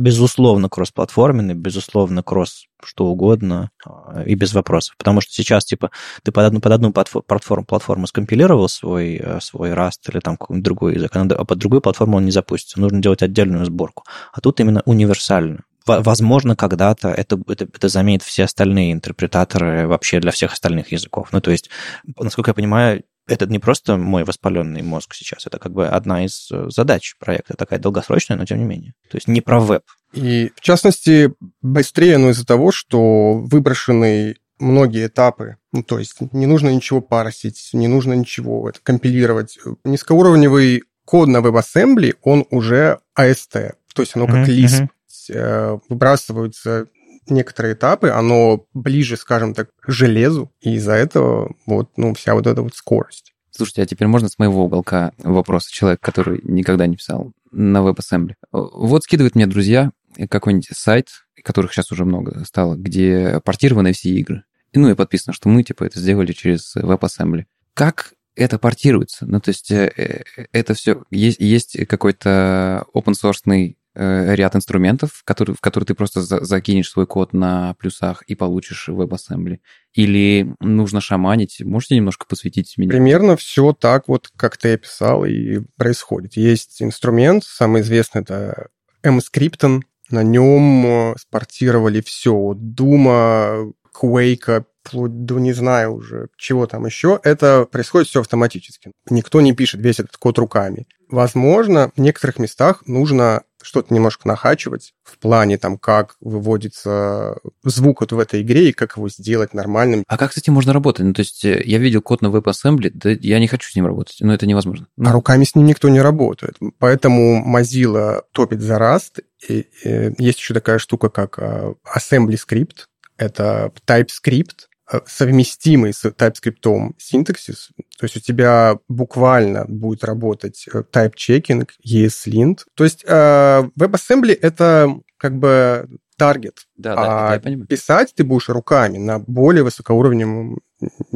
Speaker 1: безусловно, кроссплатформенный, безусловно, кросс что угодно а, и без вопросов. Потому что сейчас, типа, ты под одну, под одну платформу, платформу скомпилировал свой, э, свой Rust или там какой-нибудь другой язык, а под другую платформу он не запустится. Нужно делать отдельную сборку. А тут именно универсальную. Возможно, когда-то это, это, это заменит все остальные интерпретаторы вообще для всех остальных языков. Ну, то есть, насколько я понимаю, это не просто мой воспаленный мозг сейчас, это как бы одна из э, задач проекта, такая долгосрочная, но тем не менее. То есть не про веб.
Speaker 3: И в частности, быстрее, но из-за того, что выброшены многие этапы. Ну, то есть не нужно ничего парсить, не нужно ничего это, компилировать. Низкоуровневый код на WebAssembly, он уже AST. То есть оно как uh-huh, Lisp. Uh-huh. Выбрасываются некоторые этапы, оно ближе, скажем так, к железу, и из-за этого вот, ну, вся вот эта вот скорость.
Speaker 4: Слушайте, а теперь можно с моего уголка вопрос? Человек, который никогда не писал на WebAssembly. Вот скидывают мне друзья какой-нибудь сайт, которых сейчас уже много стало, где портированы все игры. Ну и подписано, что мы, типа, это сделали через WebAssembly. Как это портируется? Ну, то есть э, э, это все... Есть, есть какой-то open source Э, ряд инструментов, который, в которые ты просто за, закинешь свой код на плюсах и получишь WebAssembly? Или нужно шаманить? Можете немножко посвятить меня?
Speaker 3: Примерно все так вот, как ты описал, и происходит. Есть инструмент, самый известный это mScripton, на нем э, спортировали все, от Doom, Quake, вплоть до, не знаю уже, чего там еще, это происходит все автоматически. Никто не пишет весь этот код руками. Возможно, в некоторых местах нужно что-то немножко нахачивать в плане там, как выводится звук вот в этой игре и как его сделать нормальным.
Speaker 4: А как с этим можно работать? Ну, то есть э, я видел код на WebAssembly, да я не хочу с ним работать, но это невозможно.
Speaker 3: А руками с ним никто не работает. Поэтому Mozilla топит за Rust. И, и есть еще такая штука, как uh, Assembly Script. Это TypeScript, Э, совместимый с TypeScript синтаксис. То есть у тебя буквально будет работать э, type-checking, ESLint. То есть э, WebAssembly — это как бы таргет.
Speaker 4: Да, да,
Speaker 3: а
Speaker 4: я понимаю.
Speaker 3: писать ты будешь руками на более высокоуровневом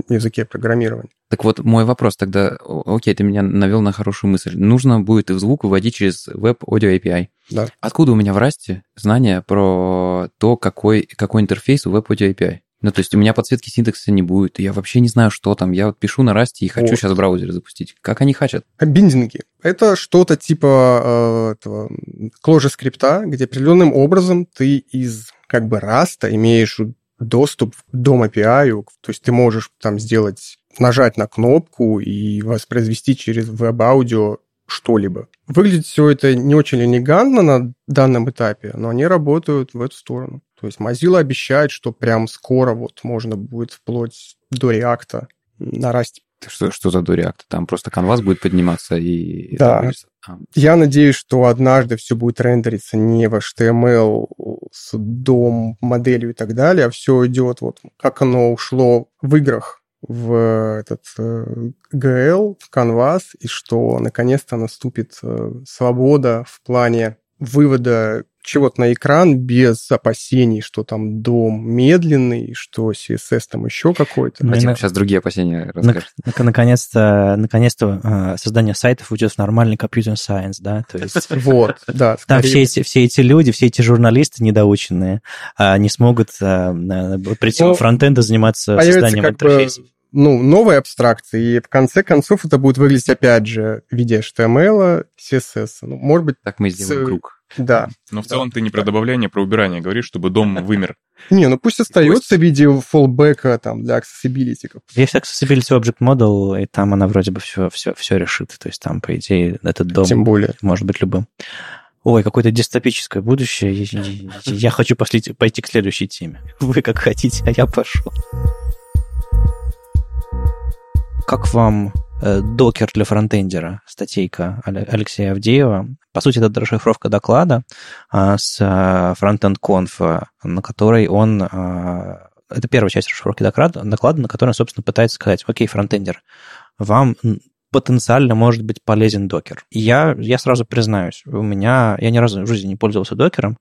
Speaker 3: языке программирования.
Speaker 4: Так вот, мой вопрос тогда, окей, ты меня навел на хорошую мысль. Нужно будет и звук выводить через Web Audio API.
Speaker 3: Да.
Speaker 4: Откуда у меня в расте знания про то, какой, какой интерфейс у Web Audio API? Ну, то есть у меня подсветки синтакса не будет, я вообще не знаю, что там. Я вот пишу на расте и хочу вот. сейчас браузер запустить. Как они хотят?
Speaker 3: Биндинги. Это что-то типа э, этого кложа скрипта, где определенным образом ты из как бы раста имеешь доступ к DOM API, то есть ты можешь там сделать, нажать на кнопку и воспроизвести через веб-аудио что-либо. Выглядит все это не очень элегантно на данном этапе, но они работают в эту сторону. То есть Mozilla обещает, что прям скоро вот можно будет вплоть до реакта нарастить.
Speaker 4: Что, что за до реакта? Там просто канвас будет подниматься и...
Speaker 3: Да. А. Я надеюсь, что однажды все будет рендериться не в HTML с дом моделью и так далее, а все идет вот как оно ушло в играх в этот э, GL, в Canvas, и что наконец-то наступит э, свобода в плане вывода чего-то на экран без опасений, что там дом медленный, что CSS там еще какой-то.
Speaker 4: Ну,
Speaker 1: Ну, и на-
Speaker 4: сейчас другие опасения расскажешь.
Speaker 1: нак- Наконец-то, наконец-то э, создание сайтов уйдет в нормальный компьютер сайенс, да, то есть [laughs]
Speaker 3: Вот, да.
Speaker 1: там все эти, все эти люди, все эти журналисты недоученные а, не смогут а, э, прийти
Speaker 3: Ну,
Speaker 1: во фронтенд и заниматься созданием интерфейсов.
Speaker 3: Ну, новые абстракции, и в конце концов это будет выглядеть, опять же, в виде HTML, CSS. Ну, может быть,
Speaker 4: Так мы сделаем
Speaker 3: С-
Speaker 4: круг.
Speaker 3: да.
Speaker 2: Но в целом ты не про добавление, а про убирание говоришь, чтобы дом вымер.
Speaker 3: Не, ну пусть остается в виде фоллбека там для accessibility.
Speaker 1: Есть Accessibility Object Model, и там она вроде бы все, все, все решит. То есть там, по идее, этот дом
Speaker 3: Тем более.
Speaker 1: может быть любым. Ой, какое-то дистопическое будущее. Я, хочу пойти к следующей теме. [laughs] Вы как хотите, а я пошел. Как вам э, докер для фронтендера? Статейка Але- Алексея Авдеева. По сути, это расшифровка доклада а, с а, фронтенд конфа, на которой он... это первая часть расшифровки доклада, доклада, на которой он, собственно, пытается сказать, окей, фронтендер, вам потенциально может быть полезен докер. Я, я сразу признаюсь, у меня, я ни разу в жизни не пользовался докером,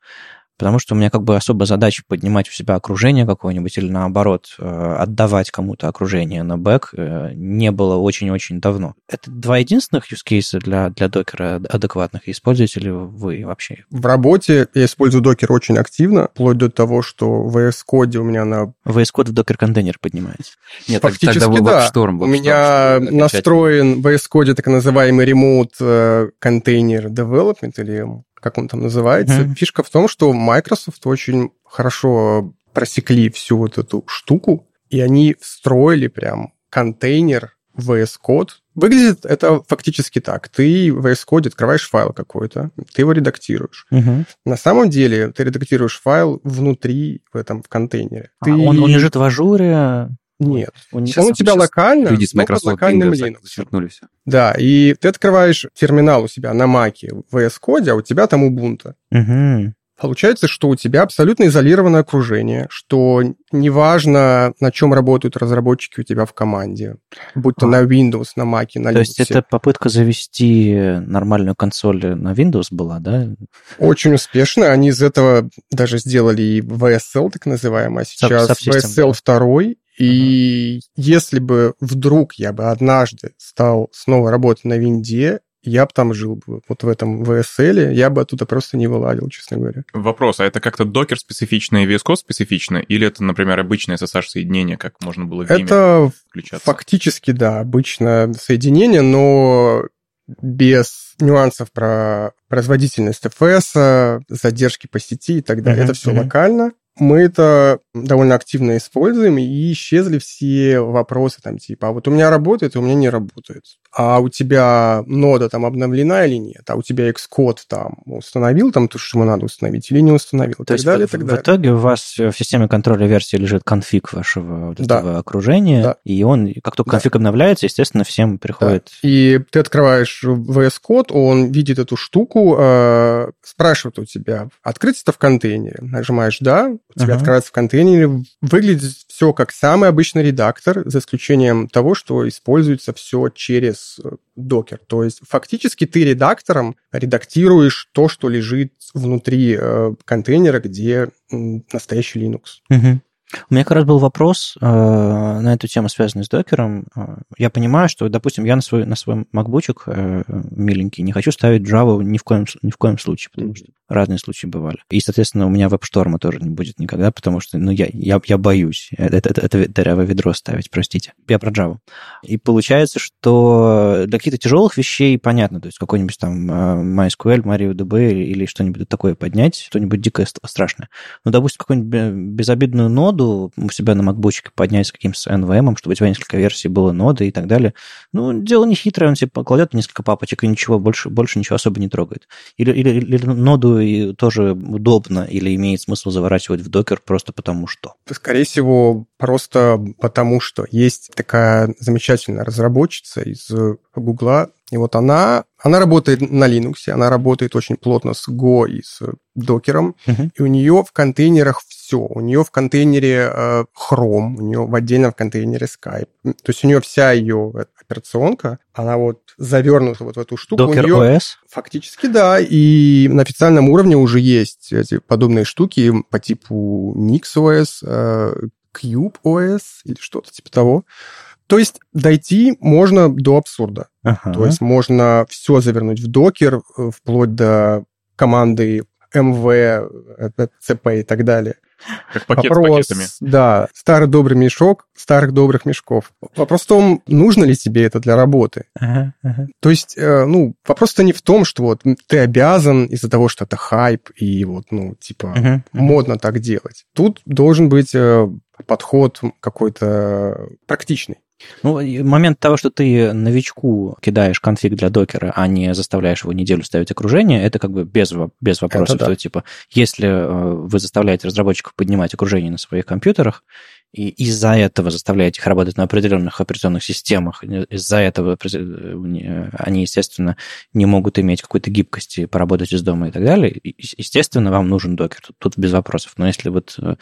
Speaker 1: потому что у меня как бы особо задача поднимать у себя окружение какое-нибудь или наоборот э, отдавать кому-то окружение на бэк э, не было очень-очень давно. Это два единственных use cases для, для докера адекватных. Используете ли вы вообще?
Speaker 3: В работе я использую докер очень активно, вплоть до того, что в VS Code у меня на
Speaker 1: VS Code в докер-контейнер поднимаете?
Speaker 4: Нет,
Speaker 3: Фактически,
Speaker 4: тогда вы
Speaker 3: да.
Speaker 4: WebStorm,
Speaker 3: У
Speaker 4: WebStorm,
Speaker 3: меня
Speaker 4: окончательно.
Speaker 3: настроен в VS Code так называемый Remote э, Container Development, или как он там называется.
Speaker 1: Мгм.
Speaker 3: Фишка в том, что Microsoft очень хорошо просекли всю вот эту штуку, и они встроили прям контейнер VS Code. Выглядит это фактически так. Ты в VS Code открываешь файл какой-то, ты его редактируешь.
Speaker 1: Мгм.
Speaker 3: На самом деле ты редактируешь файл внутри в этом в контейнере.
Speaker 1: А
Speaker 3: Ты...
Speaker 1: он, он лежит в ажуре?
Speaker 3: Нет.
Speaker 1: Он не-
Speaker 3: он у тебя
Speaker 4: сейчас
Speaker 3: локально,
Speaker 4: Люди с
Speaker 3: под
Speaker 4: Microsoft
Speaker 3: локальным
Speaker 4: Windows
Speaker 3: Linux.
Speaker 4: зачеркнули все.
Speaker 3: Да, и ты открываешь терминал у себя на Маке в VS Code, а у тебя там Ubuntu.
Speaker 1: Мгм.
Speaker 3: Получается, что у тебя абсолютно изолированное окружение, что неважно, на чем работают разработчики у тебя в команде, будь то
Speaker 1: А.
Speaker 3: на Windows, на Mac, на
Speaker 1: То есть
Speaker 3: Linux.
Speaker 1: это попытка завести нормальную консоль на Windows была, да?
Speaker 3: Очень успешно. Они из этого даже сделали и VSL, так называемое, а сейчас VSL 2. И если бы вдруг я бы однажды стал снова работать на винде, я бы там жил бы вот в этом VSL, я бы оттуда просто не вылазил, честно говоря.
Speaker 2: Вопрос, а это как-то докер специфично и VS Code специфично? Или это, например, обычное SSH-соединение, как можно было в
Speaker 3: Это
Speaker 2: включаться?
Speaker 3: фактически, да, обычное соединение, но без нюансов про производительность FS, задержки по сети и так далее.
Speaker 1: Мгм,
Speaker 3: это все
Speaker 1: мгм.
Speaker 3: локально. Мы это довольно активно используем, и исчезли все вопросы там типа, а вот у меня работает, а у меня не работает. А у тебя нода там обновлена или нет? А у тебя Xcode там установил там то, что ему надо установить, или не установил? И
Speaker 1: То
Speaker 3: так
Speaker 1: есть
Speaker 3: далее, и
Speaker 1: в,
Speaker 3: так
Speaker 1: в
Speaker 3: далее.
Speaker 1: итоге у вас в системе контроля версии лежит конфиг вашего вот
Speaker 3: Да.
Speaker 1: этого окружения,
Speaker 3: Да.
Speaker 1: и он, как только
Speaker 3: Да.
Speaker 1: конфиг обновляется, естественно, всем приходит...
Speaker 3: И ты открываешь VS Code, он видит эту штуку, э, спрашивает у тебя, открыть это в контейнере. Нажимаешь «Да», у тебя
Speaker 1: Ага.
Speaker 3: открывается в контейнере. Выглядит все как самый обычный редактор, за исключением того, что используется все через э, докер. То есть фактически ты редактором редактируешь то, что лежит внутри э, контейнера, где настоящий Linux.
Speaker 1: Мгм. У меня как раз был вопрос э, на эту тему, связанный с докером. Э, Я понимаю, что, допустим, я на свой, на свой макбучик э, миленький не хочу ставить Java ни в коем, ни в коем случае, потому что разные случаи бывали. И, соответственно, у меня веб-шторма тоже не будет никогда, потому что, ну, я, я, я боюсь это, это, это, это дырявое ведро ставить, простите. Я про Java. И получается, что для каких-то тяжелых вещей понятно, то есть какой-нибудь там э, MySQL, MariaDB или что-нибудь такое поднять, что-нибудь дикое ст- страшное. Ну, допустим, какую-нибудь бе- безобидную ноду у себя на макбучике поднять с каким-то NVM, чтобы у тебя несколько версий было ноды и так далее. Ну, дело не хитрое, он себе покладет несколько папочек и ничего, больше, больше ничего особо не трогает. Или, или, или ноду тоже удобно, или имеет смысл заворачивать в докер просто потому что.
Speaker 3: Скорее всего, просто потому что есть такая замечательная разработчица из Гугла, и вот она, она работает на Linux, она работает очень плотно с Go и с докером,
Speaker 1: Мгм.
Speaker 3: и у нее в контейнерах все. У нее в контейнере э, Chrome, у нее в отдельном контейнере Skype. То есть у нее вся ее операционка, она вот завернута вот в эту штуку.
Speaker 1: Docker
Speaker 3: у нее
Speaker 1: OS.
Speaker 3: Фактически, да. И на официальном уровне уже есть эти подобные штуки по типу NixOS, э, CubeOS или что-то типа того. То есть дойти можно до абсурда.
Speaker 1: Ага.
Speaker 3: То есть можно все завернуть в докер, э, вплоть до команды MV, э, э, CP и так далее.
Speaker 2: Как пакет
Speaker 3: Вопрос,
Speaker 2: с пакетами.
Speaker 3: да, старый добрый мешок старых добрых мешков. Вопрос в том, нужно ли тебе это для работы.
Speaker 1: Ага, ага.
Speaker 3: То есть, ну, вопрос-то не в том, что вот ты обязан из-за того, что это хайп, и вот, ну, типа,
Speaker 1: мгм.
Speaker 3: модно так делать. Тут должен быть подход какой-то практичный.
Speaker 1: Ну, момент того, что ты новичку кидаешь конфиг для докера, а не заставляешь его неделю ставить окружение, это как бы без, без вопросов.
Speaker 3: Это да.
Speaker 1: Что, типа, если э, вы заставляете разработчиков поднимать окружение на своих компьютерах, и из-за этого заставляете их работать на определенных операционных системах, из-за этого э, они, естественно, не могут иметь какой-то гибкости, поработать из дома и так далее, и- естественно, вам нужен докер. Тут, тут без вопросов. Но если вот э,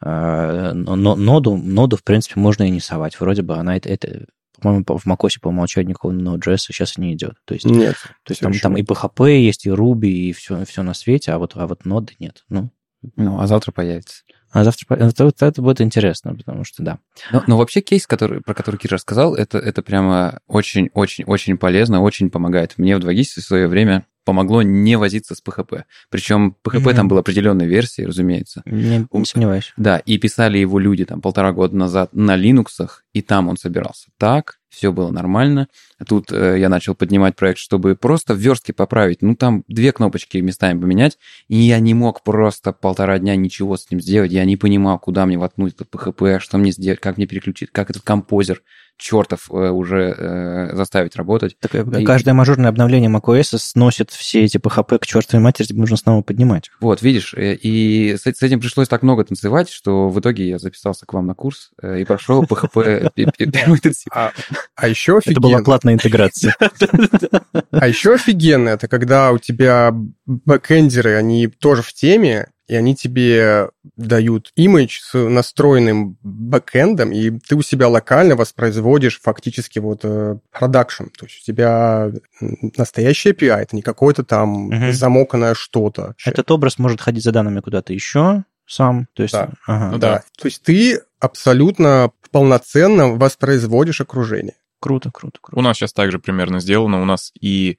Speaker 1: э, но- ноду, ноду, в принципе, можно и не совать. Вроде бы она это, это по-моему, по- в macOS по умолчанию никакого Node.js сейчас не идет. То есть,
Speaker 3: Нет.
Speaker 1: то есть там, там и PHP есть, и Ruby, и все, все на свете, а вот, а вот ноды нет. Ну,
Speaker 4: Ну, а завтра появится.
Speaker 1: А завтра это, вот это будет интересно, потому что да.
Speaker 4: Но, но вообще кейс, который, про который Кир рассказал, это, это прямо очень-очень-очень полезно, очень помогает. Мне в 2GIS в свое время помогло не возиться с PHP. Причем PHP
Speaker 1: Мгм.
Speaker 4: там был определенной версии, разумеется.
Speaker 1: Не, не сомневаюсь.
Speaker 4: Да, и писали его люди там полтора года назад на Linux, и там он собирался так, все было нормально. Тут э, я начал поднимать проект, чтобы просто в верстке поправить. Ну, там две кнопочки местами поменять, и я не мог просто полтора дня ничего с ним сделать. Я не понимал, куда мне воткнуть этот PHP, что мне сделать, как мне переключить, как этот композер чертов э, уже э, заставить работать.
Speaker 1: Так, э,
Speaker 4: И-
Speaker 1: Каждое мажорное обновление macOS сносит все эти PHP к чертовой матери, тебе нужно снова поднимать.
Speaker 4: Вот, видишь, э, и с, с этим пришлось так много танцевать, что в итоге я записался к вам на курс и прошел PHP [laughs] пе- пе- первый интенсив.
Speaker 3: А, а еще
Speaker 1: Это была
Speaker 3: офигенно.
Speaker 1: платная интеграция. [laughs]
Speaker 3: А еще офигенно, это когда у тебя бэкэндеры, они тоже в теме, и они тебе дают имидж с настроенным бэкэндом, и ты у себя локально воспроизводишь фактически вот продакшн. То есть у тебя настоящий API, это не какое-то там
Speaker 1: Мгм.
Speaker 3: замоканное что-то.
Speaker 1: Этот образ может ходить за данными куда-то еще сам. То есть,
Speaker 3: Да.
Speaker 1: ага,
Speaker 2: Ну
Speaker 3: да.
Speaker 2: да.
Speaker 3: То есть ты абсолютно полноценно воспроизводишь окружение.
Speaker 1: круто, круто, круто.
Speaker 2: У нас сейчас также примерно сделано. У нас и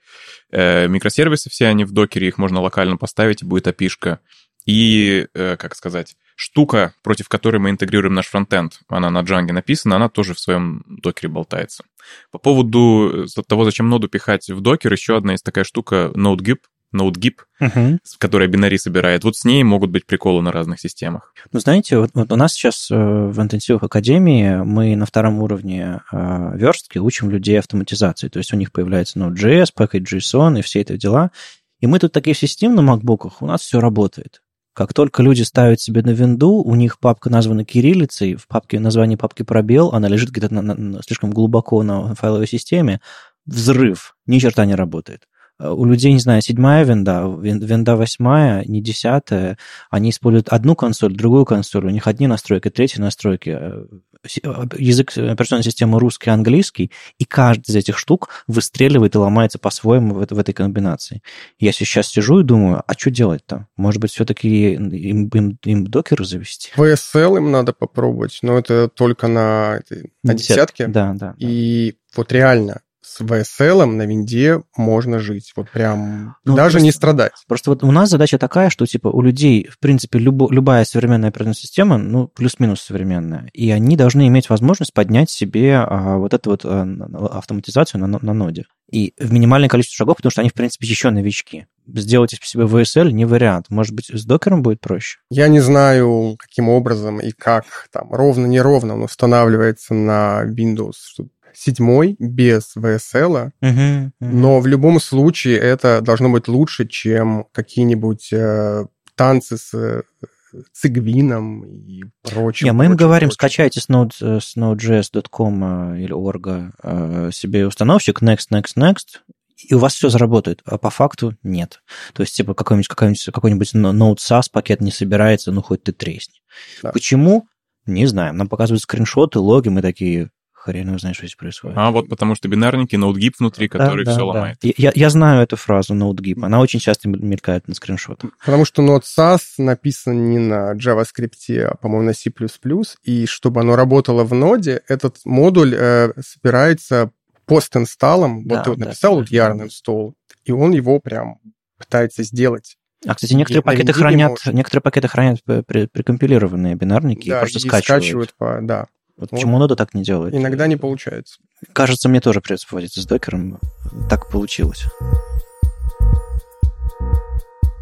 Speaker 2: э, микросервисы все они в докере, их можно локально поставить, и будет API-шка. И, э, как сказать, штука, против которой мы интегрируем наш фронтенд, она на Django написана, она тоже в своем докере болтается. По поводу э, того, зачем ноду пихать в докер, еще одна есть такая штука NodeGIP, NodeGIP,
Speaker 1: Мгм.
Speaker 2: с- которая бинари собирает. Вот с ней могут быть приколы на разных системах.
Speaker 1: Ну, знаете, вот, вот у нас сейчас э, в интенсивах академии мы на втором уровне э, верстки учим людей автоматизации. То есть у них появляется Node.js, Package.json и все это дела. И мы тут такие все сидим на макбуках, у нас все работает. Как только люди ставят себе на винду, у них папка названа кириллицей, в папке название папки пробел, она лежит где-то на- на- слишком глубоко на файловой системе, взрыв, ни черта не работает. У людей, не знаю, седьмая винда, вин- винда восьмая, не десятая, они используют одну консоль, другую консоль, у них одни настройки, третьи настройки, э, э, язык э, операционной системы русский, английский, и каждый из этих штук выстреливает и ломается по-своему в, в этой комбинации. Я сейчас сижу и думаю, а что делать-то? Может быть, все-таки им, им, им докеры завести?
Speaker 3: VSL им надо попробовать, но это только на, на десятке.
Speaker 1: Да, да. да.
Speaker 3: И вот реально с VSL на винде можно жить. Вот прям
Speaker 1: Ну,
Speaker 3: даже
Speaker 1: просто-
Speaker 3: не страдать.
Speaker 1: Просто вот у нас задача такая, что типа у людей, в принципе, любо, любая современная операционная система, ну, плюс-минус современная, и они должны иметь возможность поднять себе а, вот эту вот а, автоматизацию на, на- ноде. И в минимальное количество шагов, потому что они, в принципе, еще новички. Сделать из себя VSL не вариант. Может быть, с докером будет проще?
Speaker 3: Я не знаю, каким образом и как там ровно-неровно он устанавливается на Windows 7 без VSL, но в любом случае это должно быть лучше, чем какие-нибудь э, танцы с э, цигвином и прочим.
Speaker 1: Не, мы им говорим,
Speaker 3: прочим.
Speaker 1: скачайте с, node, э, с node.js.com э, или org э, себе установщик next, next, next, и у вас все заработает, а по факту нет. То есть, типа, какой-нибудь, какой-нибудь, какой-нибудь Node SAS пакет не собирается, ну, хоть ты тресни. Да. Почему? Не знаем. Нам показывают скриншоты, логи, мы такие, хрен его знает, что здесь происходит.
Speaker 2: А вот потому что бинарники, ноутгип внутри, который да, все да, ломает.
Speaker 1: Да. Я, я знаю эту фразу ноутгип, она очень часто мелькает на скриншотах.
Speaker 3: Потому что Node SAS написан не на JavaScript, а, по-моему, на C++, и чтобы оно работало в ноде, этот модуль э, собирается пост-инсталлом. Да, вот ты вот написал да, вот yarn install, и он его прям пытается сделать.
Speaker 1: А, кстати, некоторые и пакеты хранят, может. некоторые пакеты хранят прекомпилированные бинарники
Speaker 3: да,
Speaker 1: и просто
Speaker 3: и
Speaker 1: скачивают.
Speaker 3: скачивают по, да.
Speaker 1: Вот, вот почему нода так не делает?
Speaker 3: Иногда не получается.
Speaker 1: Кажется, мне тоже придется поводиться с докером. Так получилось.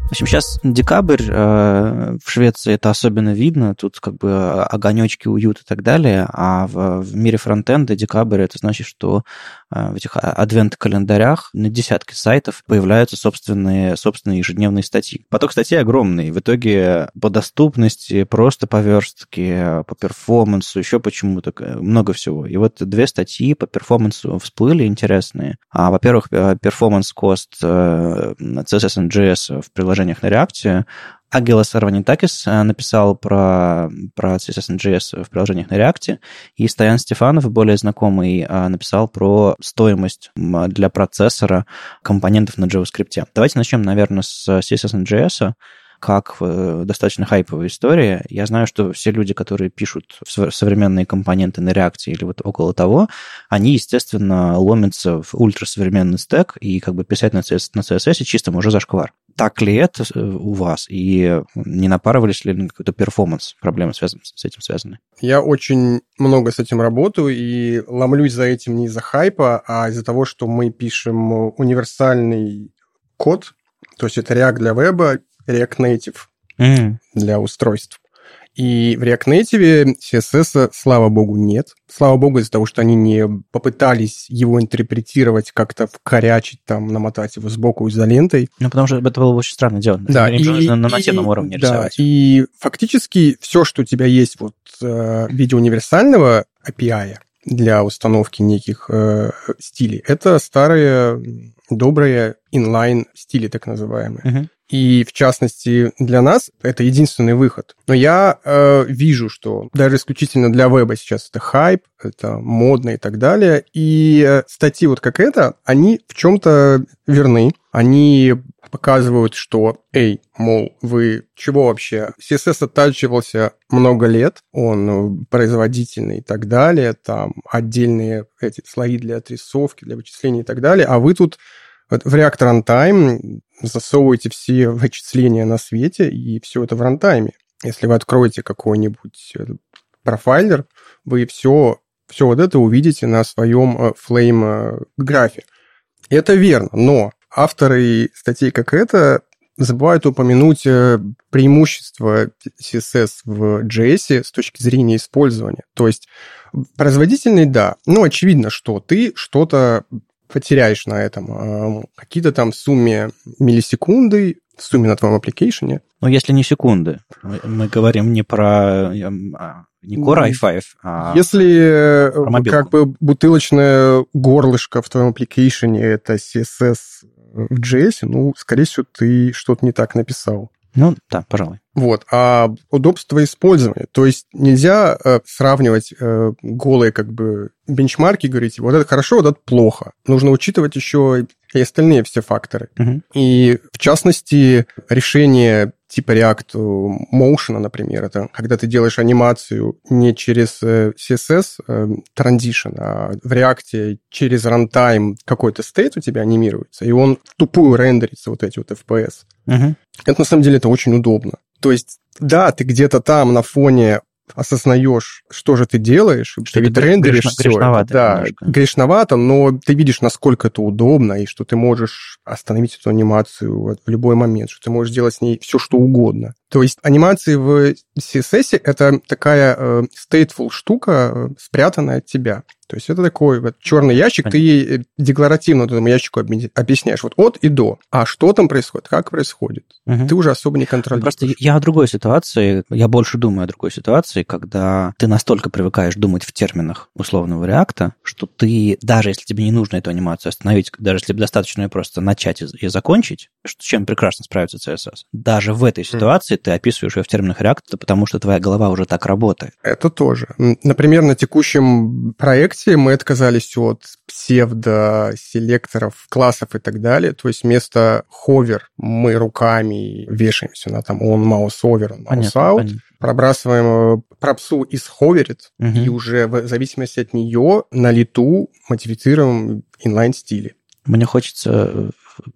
Speaker 1: В общем, сейчас декабрь, э, в Швеции это особенно видно, тут как бы огонечки, уют и так далее, а в, в мире фронтенда декабрь это значит, что э, в этих адвент-календарях на десятки сайтов появляются собственные, собственные ежедневные статьи. Поток статей огромный, в итоге по доступности, просто по верстке, по performance у, еще почему-то много всего. И вот две статьи по performance у всплыли интересные. А, во-первых, э, performance cost CSS-in-JS в приложении приложениях на React. Аггелос Арванитакис э, написал про, про CSS-in-JS в приложениях на React, и Стоян Стефанов, более знакомый, э, написал про стоимость для процессора компонентов на JavaScript. Давайте начнем, наверное, с CSS and JS как э, достаточно хайповая история. Я знаю, что все люди, которые пишут современные компоненты на реакции или вот около того, они, естественно, ломятся в ультрасовременный стек, и как бы писать на CSS, на CSS чистым уже зашквар. Так ли это э, у вас? И не напарывались ли на какой-то перформанс? Проблемы связаны, с этим связаны?
Speaker 3: Я очень много с этим работаю и ломлюсь за этим не из-за хайпа, а из-за того, что мы пишем универсальный код, то есть это React для веба, React Native mm. для устройств. И в React Native CSS, слава богу, нет. Слава богу, из-за того, что они не попытались его интерпретировать, как-то вкорячить, там, намотать его сбоку изолентой.
Speaker 1: Ну, потому что это было очень странно делать.
Speaker 3: Да, и,
Speaker 1: на, на нативном уровне
Speaker 3: да, рисовать. И фактически все, что у тебя есть вот э, в виде универсального API для установки неких э, стилей, это старые добрые inline стили, так называемые. Uh-huh. И, в частности, для нас это единственный выход. Но я э, вижу, что даже исключительно для веба сейчас это хайп, это модно и так далее. И э, статьи вот как это, они в чем-то верны. Они показывают, что, эй, мол, вы чего вообще? CSS оттачивался много лет, он производительный и так далее, там отдельные эти слои для отрисовки, для вычисления и так далее, а вы тут вот в React Runtime засовываете все [laughs] вычисления на свете, и все это в рантайме. Если вы откроете какой-нибудь э, профайлер, вы все, все вот это увидите на своем э, Flame э, графе. Это верно, но авторы статей как это забывают упомянуть преимущество CSS в JS с точки зрения использования. То есть производительный, да, но очевидно, что ты что-то потеряешь на этом. А, какие-то там сумме миллисекунды, в сумме на твоем аппликейшене.
Speaker 1: Но если не секунды, мы говорим не про а, не Core i5, а
Speaker 3: Если про как бы бутылочное горлышко в твоем аппликейшене это CSS в JS, ну, скорее всего, ты что-то не так написал.
Speaker 1: Ну, да, пожалуй.
Speaker 3: Вот. А удобство использования. То есть нельзя э, сравнивать э, голые как бы бенчмарки, говорить, вот это хорошо, вот это плохо. Нужно учитывать еще и остальные все факторы. Угу. И в частности, решение типа React Motion, например, это когда ты делаешь анимацию не через э, CSS э, transition, а в React через runtime какой-то стейт у тебя анимируется, и он тупую рендерится, вот эти вот FPS. Угу. Это на самом деле это очень удобно. То есть, да, ты где-то там на фоне осознаешь, что же ты делаешь, что ты ведь рендеришь грешно, все грешновато это. Да, немножко. грешновато, но ты видишь, насколько это удобно, и что ты можешь остановить эту анимацию в любой момент, что ты можешь делать с ней все, что угодно. То есть анимации в CSS — это такая э, stateful штука, э, спрятанная от тебя. То есть это такой вот черный ящик, Понятно. ты э, декларативно этому ящику объясняешь вот от и до. А что там происходит, как происходит, угу. ты уже особо не контролируешь.
Speaker 1: Просто я о другой ситуации, я больше думаю о другой ситуации, когда ты настолько привыкаешь думать в терминах условного реакта, что ты, даже если тебе не нужно эту анимацию остановить, даже если достаточно ее просто начать и закончить, с чем прекрасно справится CSS, даже в этой ситуации mm. ты описываешь ее в терминах реакта, потому что твоя голова уже так работает.
Speaker 3: Это тоже. Например, на текущем проекте мы отказались от псевдоселекторов, классов и так далее. То есть вместо hover мы руками вешаемся на там on mouse over, on mouse понятно, out. Понятно. Пробрасываем э, пропсу из ховерит, угу. и уже в зависимости от нее на лету модифицируем inline стили.
Speaker 1: Мне хочется э,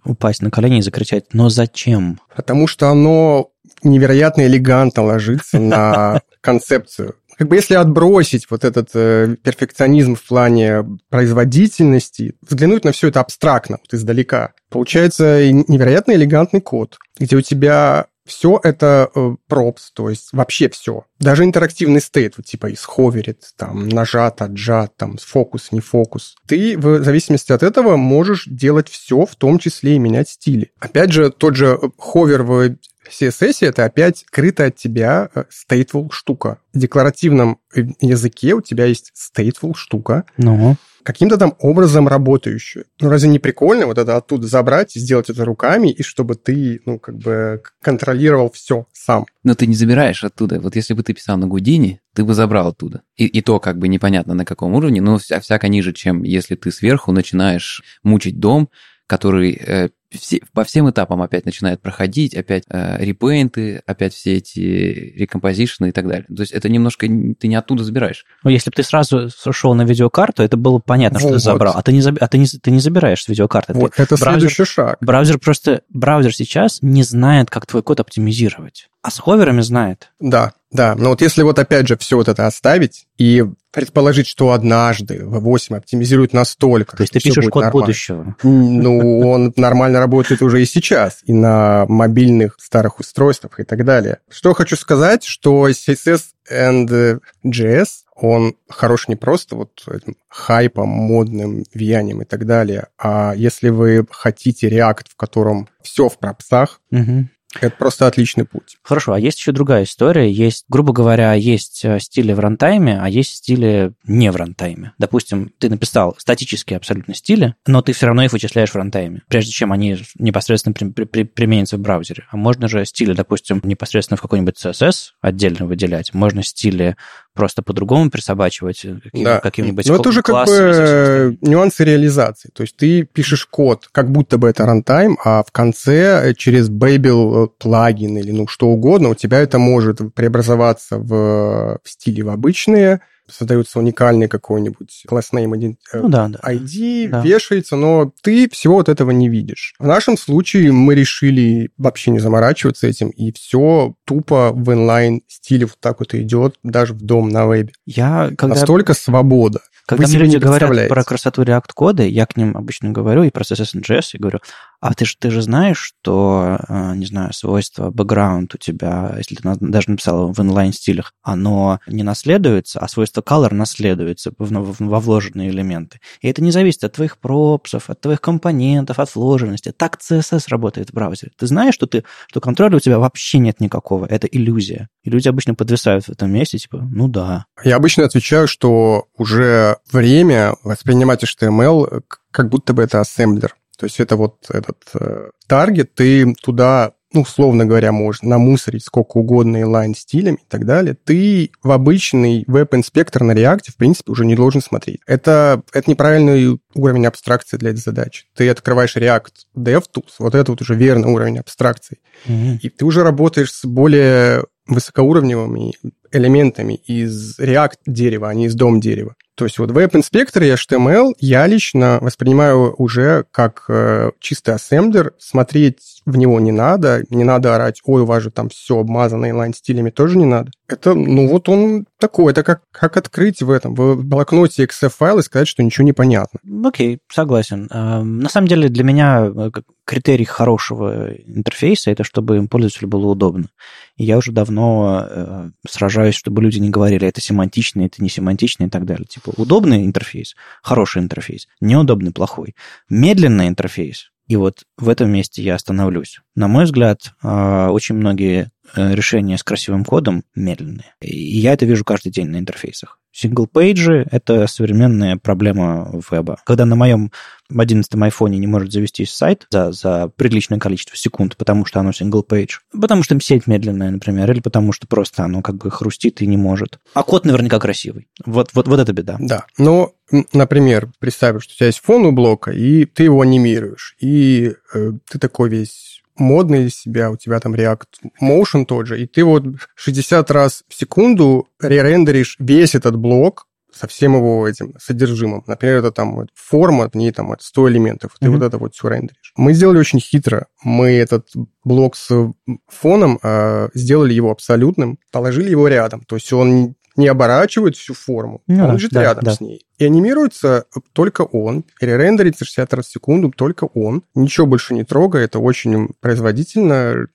Speaker 1: упасть на колени и закричать, но зачем?
Speaker 3: Потому что оно невероятно элегантно ложится на [laughs] концепцию как бы если отбросить вот этот э, перфекционизм в плане производительности, взглянуть на все это абстрактно, вот издалека, получается невероятно элегантный код, где у тебя все это э, props, то есть вообще все. Даже интерактивный стейт, вот типа из ховерит, там, нажат, отжат, там, фокус, не фокус. Ты в зависимости от этого можешь делать все, в том числе и менять стили. Опять же, тот же ховер в CSS это опять скрыта от тебя э, stateful штука. В декларативном э, языке у тебя есть stateful штука.
Speaker 1: Ну
Speaker 3: каким-то там образом работающую. Ну, разве не прикольно вот это оттуда забрать и сделать это руками, и чтобы ты, ну, как бы контролировал все сам?
Speaker 4: Но ты не забираешь оттуда. Вот если бы ты писал на Гудине, ты бы забрал оттуда. И, и то как бы непонятно на каком уровне, но вся, всяко ниже, чем если ты сверху начинаешь мучить дом, который э, все, по всем этапам опять начинает проходить, опять э, репейнты, опять все эти рекомпозишны и так далее. То есть это немножко ты не оттуда забираешь.
Speaker 1: Ну, если бы ты сразу шел на видеокарту, это было понятно, вот. что ты забрал. А ты не, а ты не, ты не забираешь с видеокарты.
Speaker 3: Вот, ты, это браузер, следующий шаг.
Speaker 1: Браузер просто, браузер сейчас не знает, как твой код оптимизировать. А с ховерами знает.
Speaker 3: Да, да. Но вот если вот опять же все вот это оставить и предположить, что однажды V8 оптимизирует настолько,
Speaker 1: То есть ты пишешь код
Speaker 3: нормально.
Speaker 1: будущего.
Speaker 3: Ну, он нормально работает уже и сейчас, и на мобильных старых устройствах и так далее. Что хочу сказать, что CSS and JS, он хорош не просто вот этим хайпом, модным влиянием и так далее, а если вы хотите React, в котором все в пропсах, угу. Это просто отличный путь.
Speaker 1: Хорошо, а есть еще другая история. Есть, грубо говоря, есть э, стили в рантайме, а есть стили не в рантайме. Допустим, ты написал статические абсолютно стили, но ты все равно их вычисляешь в рантайме, прежде чем они непосредственно при, при, при, применятся в браузере. А можно же стили, допустим, непосредственно в какой-нибудь CSS отдельно выделять. Можно стили просто по-другому присобачивать э, каким, да. каким-нибудь
Speaker 3: Но это уже как бы нюансы реализации. То есть ты пишешь код, как будто бы это runtime, а в конце э, через Babel э, плагин или ну что угодно, у тебя это может преобразоваться в, в стиле в обычные, создается уникальный какой-нибудь class name ну, да, да. ID, да. вешается, но ты всего вот этого не видишь. В нашем случае мы решили вообще не заморачиваться этим, и все тупо в inline стиле вот так вот идет, даже в DOM на вебе.
Speaker 1: Я, когда...
Speaker 3: Настолько свобода.
Speaker 1: Когда мне люди говорят про красоту React-кода, я к ним обычно говорю, и про CSS и говорю, а ты же, ты же знаешь, что, э, не знаю, свойство background у тебя, если ты даже написал в инлайн-стилях, оно не наследуется, а свойство color наследуется во вложенные элементы. И это не зависит от твоих пропсов, от твоих компонентов, от вложенности. Так CSS работает в браузере. Ты знаешь, что, ты, что контроля у тебя вообще нет никакого. Это иллюзия. И люди обычно подвисают в этом месте, типа, ну да.
Speaker 3: Я обычно отвечаю, что уже время воспринимать HTML как будто бы это ассемблер. То есть это вот этот э, таргет, ты туда ну, условно говоря, можешь намусорить сколько угодно inline стилями и так далее, ты в обычный веб-инспектор на React, в принципе, уже не должен смотреть. Это, это неправильный уровень абстракции для этой задачи. Ты открываешь React DevTools, вот это вот уже верный уровень абстракции, mm-hmm. и ты уже работаешь с более высокоуровневыми элементами из React дерева, а не из дом дерева. То есть вот веб-инспектор и HTML я лично воспринимаю уже как э, чистый ассемблер, смотреть в него не надо, не надо орать, ой, у вас же там все обмазано инлайн-стилями, тоже не надо. Это, ну вот он такой, это как, как открыть в этом, в блокноте XF-файл и сказать, что ничего не понятно.
Speaker 1: Окей, согласен. Эм, на самом деле для меня э, критерий хорошего интерфейса это чтобы им пользователю было удобно. И я уже давно э, сражаюсь, чтобы люди не говорили, это семантично, это не семантично и так далее. Типа удобный интерфейс, хороший интерфейс, неудобный, плохой. Медленный интерфейс, и вот в этом месте я остановлюсь. На мой взгляд, э, очень многие э, решения с красивым кодом медленные. И я это вижу каждый день на интерфейсах. Single page и — это современная проблема веба. Когда на моем 11 айфоне не может завестись сайт за, за приличное количество секунд, потому что оно single page, потому что сеть медленная, например, или потому что просто оно как бы хрустит и не может. А код наверняка красивый. Вот, вот, вот это беда.
Speaker 3: Да, но, например, представь, что у тебя есть фон у блока, и ты его анимируешь, и э, ты такой весь модный из себя, у тебя там React Motion тот же, и ты вот 60 раз в секунду ререндеришь весь этот блок, со всем его этим содержимым. Например, это там вот, форма, в ней там вот 100 элементов, ты mm-hmm. вот это вот все рендеришь. Мы сделали очень хитро. Мы этот блок с фоном э, сделали его абсолютным, положили его рядом. То есть он не оборачивает всю форму, ну, он лежит да, рядом да. с ней. И анимируется только он, перерендерится 60 раз в секунду только он. Ничего больше не трогая, это очень производительно,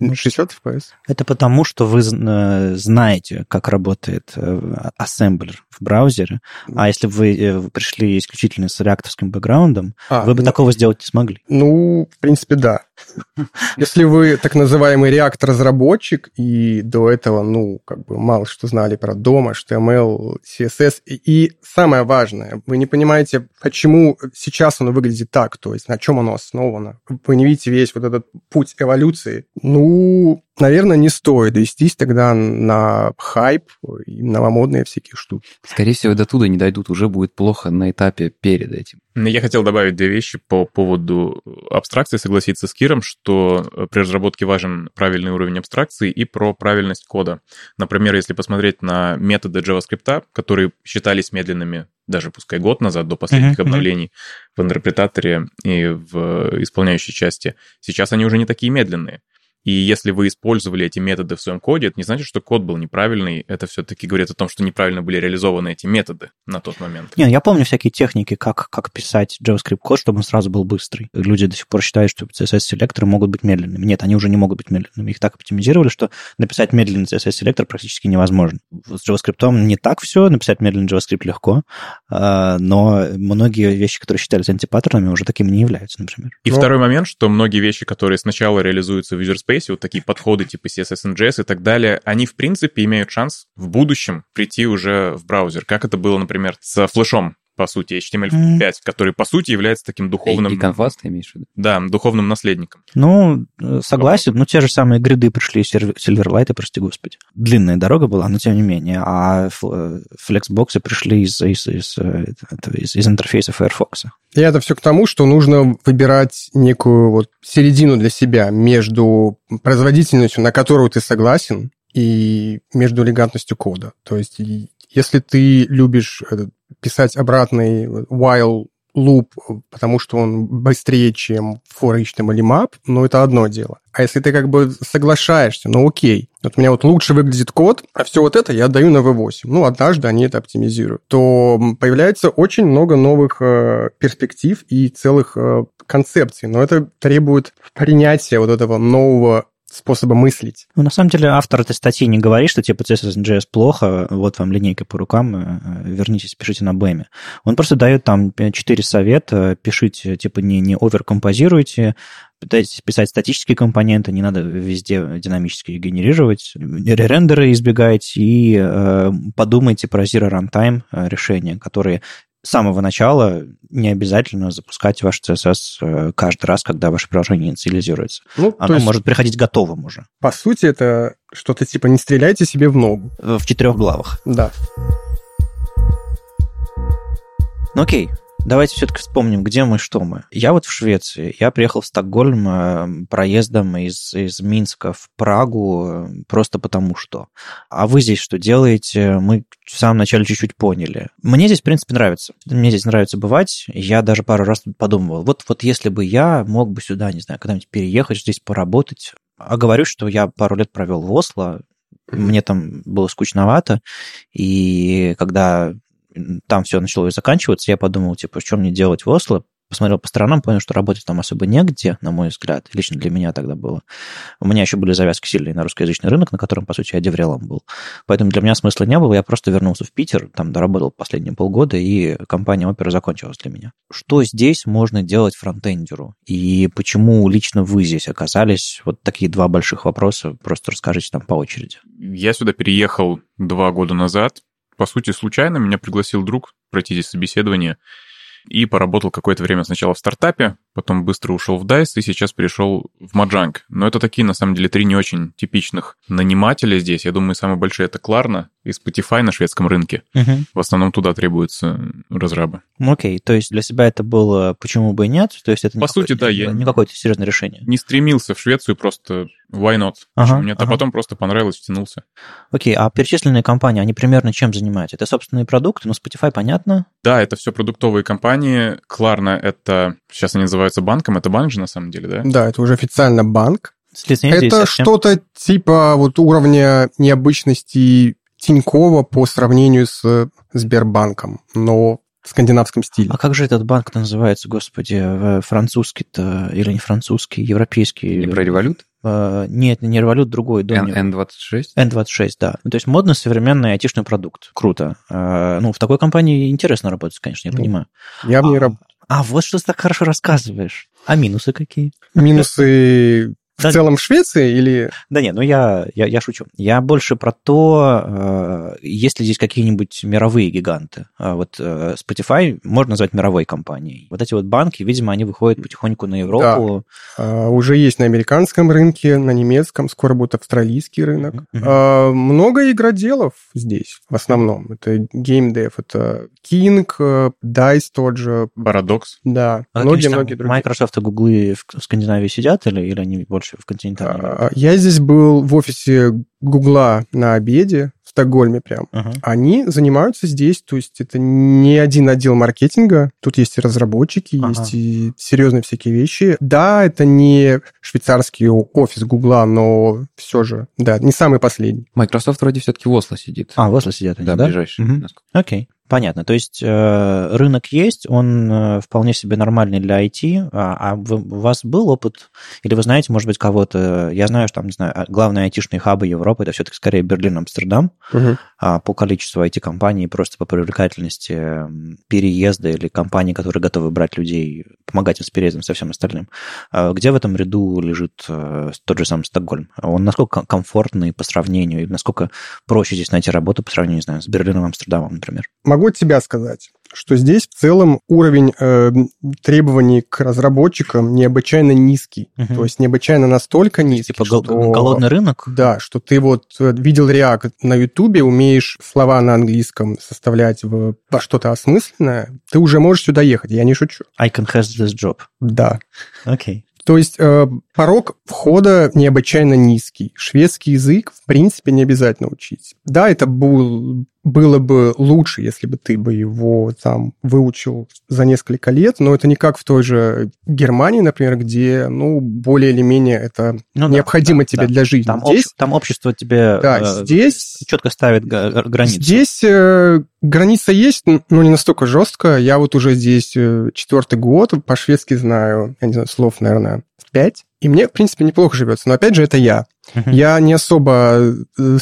Speaker 3: 60 FPS.
Speaker 1: Это потому, что вы э, знаете, как работает э, ассемблер в браузере, а если бы э, вы пришли исключительно с реакторским бэкграундом, а, вы бы ну, такого сделать не смогли.
Speaker 3: Ну, в принципе, да. [laughs] Если вы так называемый реактор-разработчик, и до этого, ну, как бы мало что знали про DOM, HTML, CSS, и, и самое важное, вы не понимаете, почему сейчас оно выглядит так, то есть на чем оно основано. Вы не видите весь вот этот путь эволюции. Ну, наверное, не стоит вестись тогда на хайп и новомодные всякие штуки.
Speaker 4: Скорее всего, до туда не дойдут, уже будет плохо на этапе перед этим.
Speaker 2: Я хотел добавить две вещи по поводу абстракции, согласиться с Киром, что э, при разработке важен правильный уровень абстракции и про правильность кода. Например, если посмотреть на методы JavaScript, которые считались медленными даже пускай год назад, до последних uh-huh, обновлений в интерпретаторе и в исполняющей части, сейчас они уже не такие медленные. И если вы использовали эти методы в своем коде, это не значит, что код был неправильный. Это все-таки говорит о том, что неправильно были реализованы эти методы на тот момент.
Speaker 1: Не, я помню всякие техники, как, как писать JavaScript код, чтобы он сразу был быстрый. Люди до сих пор считают, что CSS-селекторы могут быть медленными. Нет, они уже не могут быть медленными. Их так оптимизировали, что написать медленный CSS-селектор практически невозможно. С JavaScript не так все, написать медленный JavaScript легко, а, но многие вещи, которые считались антипаттернами, уже такими не являются, например.
Speaker 2: И но... второй момент, что многие вещи, которые сначала реализуются в user space, интерфейсе, вот такие подходы типа CSS NGS и так далее, они, в принципе, имеют шанс в будущем прийти уже в браузер, как это было, например, с флешом по сути, HTML5, mm. который, по сути, является таким духовным...
Speaker 4: И конфаст ты имеешь в виду?
Speaker 2: Да, духовным наследником.
Speaker 1: Ну, согласен, но те же самые гриды пришли из Silverlight, прости господи. Длинная дорога была, но тем не менее. А флексбоксы пришли из, из, из, из, из интерфейса Firefox.
Speaker 3: И это все к тому, что нужно выбирать некую вот середину для себя между производительностью, на которую ты согласен, и между элегантностью кода. То есть если ты любишь писать обратный while loop, потому что он быстрее, чем for HTML map, ну, это одно дело. А если ты как бы соглашаешься, ну, окей, вот у меня вот лучше выглядит код, а все вот это я отдаю на V8, ну, однажды они это оптимизируют, то появляется очень много новых э, перспектив и целых э, концепций, но это требует принятия вот этого нового способа мыслить.
Speaker 1: Ну, на самом деле, автор этой статьи не говорит, что типа CSS.js плохо, вот вам линейка по рукам, э, вернитесь, пишите на BEM. Он просто дает там четыре совета, пишите, типа, не, не оверкомпозируйте, пытайтесь писать статические компоненты, не надо везде динамически генерировать, рендеры избегайте и э, подумайте про Zero Runtime э, решения, которые с самого начала не обязательно запускать ваш CSS э, каждый раз, когда ваше приложение инициализируется. Ну, Оно есть, может приходить готовым уже.
Speaker 3: По сути, это что-то типа «не стреляйте себе в ногу».
Speaker 1: В четырех главах.
Speaker 3: Да.
Speaker 1: Ну окей, Давайте все-таки вспомним, где мы, что мы. Я вот в Швеции. Я приехал в Стокгольм э, проездом из, из Минска в Прагу э, просто потому что. А вы здесь что делаете? Мы в самом начале чуть-чуть поняли. Мне здесь, в принципе, нравится. Мне здесь нравится бывать. Я даже пару раз подумывал, вот, вот если бы я мог бы сюда, не знаю, когда-нибудь переехать, здесь поработать, а говорю, что я пару лет провел в Осло, мне там было скучновато, и когда там все начало заканчиваться, я подумал, типа, что мне делать в Осло, посмотрел по сторонам, понял, что работать там особо негде, на мой взгляд. Лично для меня тогда было. У меня еще были завязки сильные на русскоязычный рынок, на котором, по сути, я деврелом был. Поэтому для меня смысла не было. Я просто вернулся в Питер, там доработал последние полгода, и компания Opera закончилась для меня. Что здесь можно делать фронтендеру? И почему лично вы здесь оказались? Вот такие два больших вопроса. Просто расскажите там по очереди.
Speaker 2: Я сюда переехал два года назад. По сути, случайно меня пригласил друг пройти здесь собеседование и поработал какое-то время сначала в стартапе, потом быстро ушел в DICE и сейчас перешел в Mojang. Но это такие, на самом деле, три не очень типичных нанимателя здесь. Я думаю, самый большой это Klarna и Spotify на шведском рынке.
Speaker 1: Угу.
Speaker 2: В основном туда требуются разрабы.
Speaker 1: Окей, то есть для себя это было почему бы и нет? То есть это
Speaker 2: По сути, да, я
Speaker 1: не какое-то серьезное решение.
Speaker 2: Не стремился в Швецию, просто why not?
Speaker 1: Ага,
Speaker 2: Мне
Speaker 1: ага.
Speaker 2: а потом просто понравилось, втянулся.
Speaker 1: Окей, а перечисленные компании, они примерно чем занимаются? Это собственные продукты, ну, Spotify понятно.
Speaker 2: Да, это все продуктовые компании. Klarna — это... Сейчас они называются банком. Это банк же, на самом деле, да?
Speaker 3: Да, это уже официально банк.
Speaker 1: С
Speaker 3: Это что-то типа вот уровня необычности Тинькова по сравнению с Сбербанком, но в скандинавском стиле.
Speaker 1: А как же этот банк называется, господи, э, французский-то, или не французский, европейский?
Speaker 4: Не про револют?
Speaker 1: Э, Нет, не револют, другой.
Speaker 4: N-
Speaker 1: Домик.
Speaker 4: N26?
Speaker 1: N26, да. Ну, То есть модный современный айтишный продукт. Круто. Э, Ну, в такой компании интересно работать, конечно, я
Speaker 3: Ну,
Speaker 1: понимаю.
Speaker 3: Я в ней работаю.
Speaker 1: А вот что ты так хорошо рассказываешь. А минусы какие?
Speaker 3: Минусы в
Speaker 1: Да.
Speaker 3: целом в Швеции или...
Speaker 1: Да не, ну я, я, я шучу. Я больше про то, э, есть ли здесь какие-нибудь мировые гиганты. А Вот э, Spotify можно назвать мировой компанией. Вот эти вот банки, видимо, они выходят потихоньку на Европу.
Speaker 3: а, уже есть на американском рынке, на немецком, скоро будет австралийский рынок.
Speaker 1: Мгм.
Speaker 3: А, много игроделов здесь в основном. Это GameDev, это King, э, DICE тот же,
Speaker 2: Парадокс.
Speaker 3: да,
Speaker 1: А
Speaker 3: многие-многие другие.
Speaker 1: Microsoft и Google в Скандинавии сидят или, или они больше в континентальной Европе?
Speaker 3: А, Я здесь был в офисе Гугла на обеде в Стокгольме прям.
Speaker 1: Ага.
Speaker 3: Они занимаются здесь, то есть это не один отдел маркетинга, тут есть и разработчики,
Speaker 1: Ага.
Speaker 3: есть и серьезные всякие вещи. Да, это не швейцарский офис Гугла, но все же, да, не самый последний.
Speaker 4: Microsoft вроде все-таки в Осло сидит.
Speaker 1: А, в Осло сидят они,
Speaker 4: да,
Speaker 1: да?
Speaker 4: ближайший. Насколько-
Speaker 1: Окей, понятно. То есть э, рынок есть, он э, вполне себе нормальный для IT. А, а вы- у вас был опыт, или вы знаете, может быть, кого-то... Я знаю, что там, не знаю, а, главные айтишные хабы Европы, это все-таки скорее Берлин, Амстердам, а, по количеству IT-компаний, просто по привлекательности переезда или компаний, которые готовы брать людей, помогать им с переездом, со всем остальным. А Где в этом ряду лежит э, тот же самый Стокгольм? Он насколько комфортный по сравнению, или насколько проще здесь найти работу по сравнению, не знаю, с Берлином, Амстердамом, например?
Speaker 3: Могу от тебя сказать, что здесь в целом уровень э, требований к разработчикам необычайно низкий.
Speaker 1: Мгм.
Speaker 3: То есть необычайно настолько низкий,
Speaker 1: Типа
Speaker 3: что...
Speaker 1: голодный рынок?
Speaker 3: Да, что ты вот э, видел React на Ютубе, умеешь слова на английском составлять в, во что-то осмысленное, ты уже можешь сюда ехать, я не шучу.
Speaker 1: I can have this job.
Speaker 3: Да.
Speaker 1: Окей.
Speaker 3: То есть э, порог входа необычайно низкий. Шведский язык, в принципе, не обязательно учить. Да, это был, было бы лучше, если бы ты бы его там выучил за несколько лет, но это не как в той же Германии, например, где, ну, более или менее это
Speaker 1: Ну
Speaker 3: необходимо
Speaker 1: да,
Speaker 3: тебе
Speaker 1: да.
Speaker 3: для жизни.
Speaker 1: Там,
Speaker 3: здесь,
Speaker 1: общ- там общество тебе
Speaker 3: да,
Speaker 1: э,
Speaker 3: здесь
Speaker 1: четко ставит границы.
Speaker 3: Здесь э, граница есть, но не настолько жестко. Я вот уже здесь э, четвертый год, по-шведски знаю, я не знаю, слов, наверное, пять. И мне, в принципе, неплохо живется. Но опять же, это я. Я не особо э,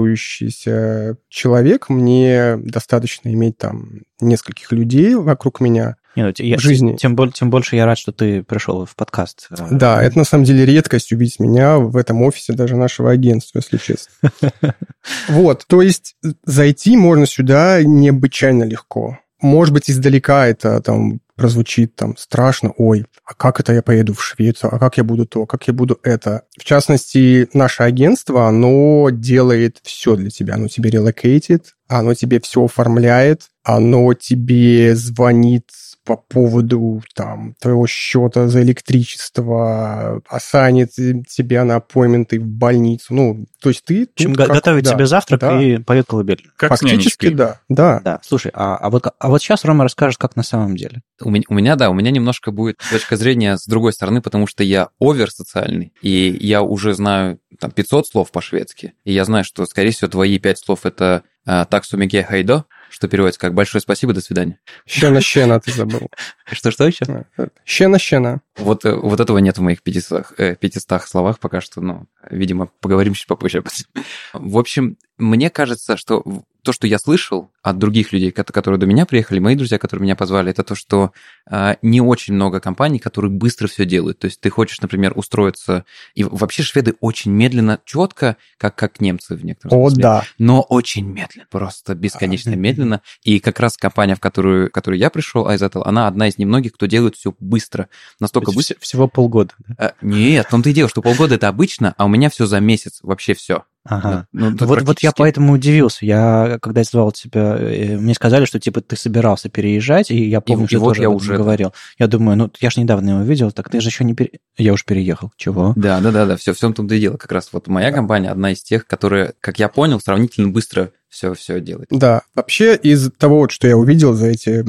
Speaker 3: социализирующийся человек. Мне достаточно иметь там нескольких людей вокруг меня.
Speaker 1: Не, ну, я-
Speaker 3: в жизни.
Speaker 1: Тем, боль- тем больше я рад, что ты пришел в подкаст. Э,
Speaker 3: Да, это на самом деле редкость увидеть меня в этом офисе даже нашего агентства, если честно. [laughs] Вот, то есть зайти можно сюда необычайно легко. Может быть, издалека это там прозвучит там страшно, ой, а как это я поеду в Швецию, а как я буду то, как я буду это. В частности, наше агентство, оно делает все для тебя. Оно тебе релокейтит, оно тебе все оформляет, оно тебе звонит по поводу там твоего счета за электричество, осанит тебя на аппойменты в больницу. Ну, то есть ты...
Speaker 1: В общем, готовит
Speaker 3: да,
Speaker 1: тебе завтрак
Speaker 3: да.
Speaker 1: и поет колыбель.
Speaker 2: Как
Speaker 3: Фактически, да. Да.
Speaker 1: Да, слушай, а, а, вот, а вот сейчас Рома расскажет, как на самом деле.
Speaker 4: У меня, у меня, да, у меня немножко будет точка зрения с другой стороны, потому что я овер-социальный, и я уже знаю там 500 слов по-шведски, и я знаю, что, скорее всего, твои 5 слов это э, «таксумиге хайдо», что переводится как «большое спасибо, до свидания».
Speaker 3: Щена-щена ты забыл. [laughs]
Speaker 4: Что-что еще?
Speaker 3: Щена-щена.
Speaker 4: Вот, э, вот этого нет в моих 500, э, 500 словах пока что, ну, видимо, поговорим чуть попозже об этом. В общем, мне кажется, что то, что я слышал от других людей, кото- которые до меня приехали, мои друзья, которые меня позвали, это то, что а, не очень много компаний, которые быстро все делают. То есть ты хочешь, например, устроиться... И вообще шведы очень медленно, четко, как, как немцы в некотором
Speaker 3: О,
Speaker 4: смысле
Speaker 3: да.
Speaker 4: но очень медленно, просто бесконечно [laughs] медленно. И как раз компания, в которую, в которую я пришел, Айзетл, она одна из немногих, кто делает все быстро. Настолько быстро.
Speaker 1: вс- Всего полгода. да?
Speaker 4: А, Нет, в том-то и дело, что полгода это обычно, а у меня все за месяц, вообще все.
Speaker 1: Ага.
Speaker 4: Ну,
Speaker 1: Вот, вот я
Speaker 4: практически-
Speaker 1: поэтому удивился. Я, когда звал тебя, э, мне сказали, что типа ты собирался переезжать, и я помню,
Speaker 4: и
Speaker 1: что
Speaker 4: вот
Speaker 1: тоже
Speaker 4: я
Speaker 1: об этом
Speaker 4: уже,
Speaker 1: говорил. Я думаю, ну я же недавно его видел, так ты же еще не пере... Я уже переехал. Чего?
Speaker 4: Да, да, да, да, все, в том-то и дело. Как раз вот моя компания одна из тех, которая, как я понял, сравнительно быстро все, все делает.
Speaker 3: Да, вообще из того, что я увидел за эти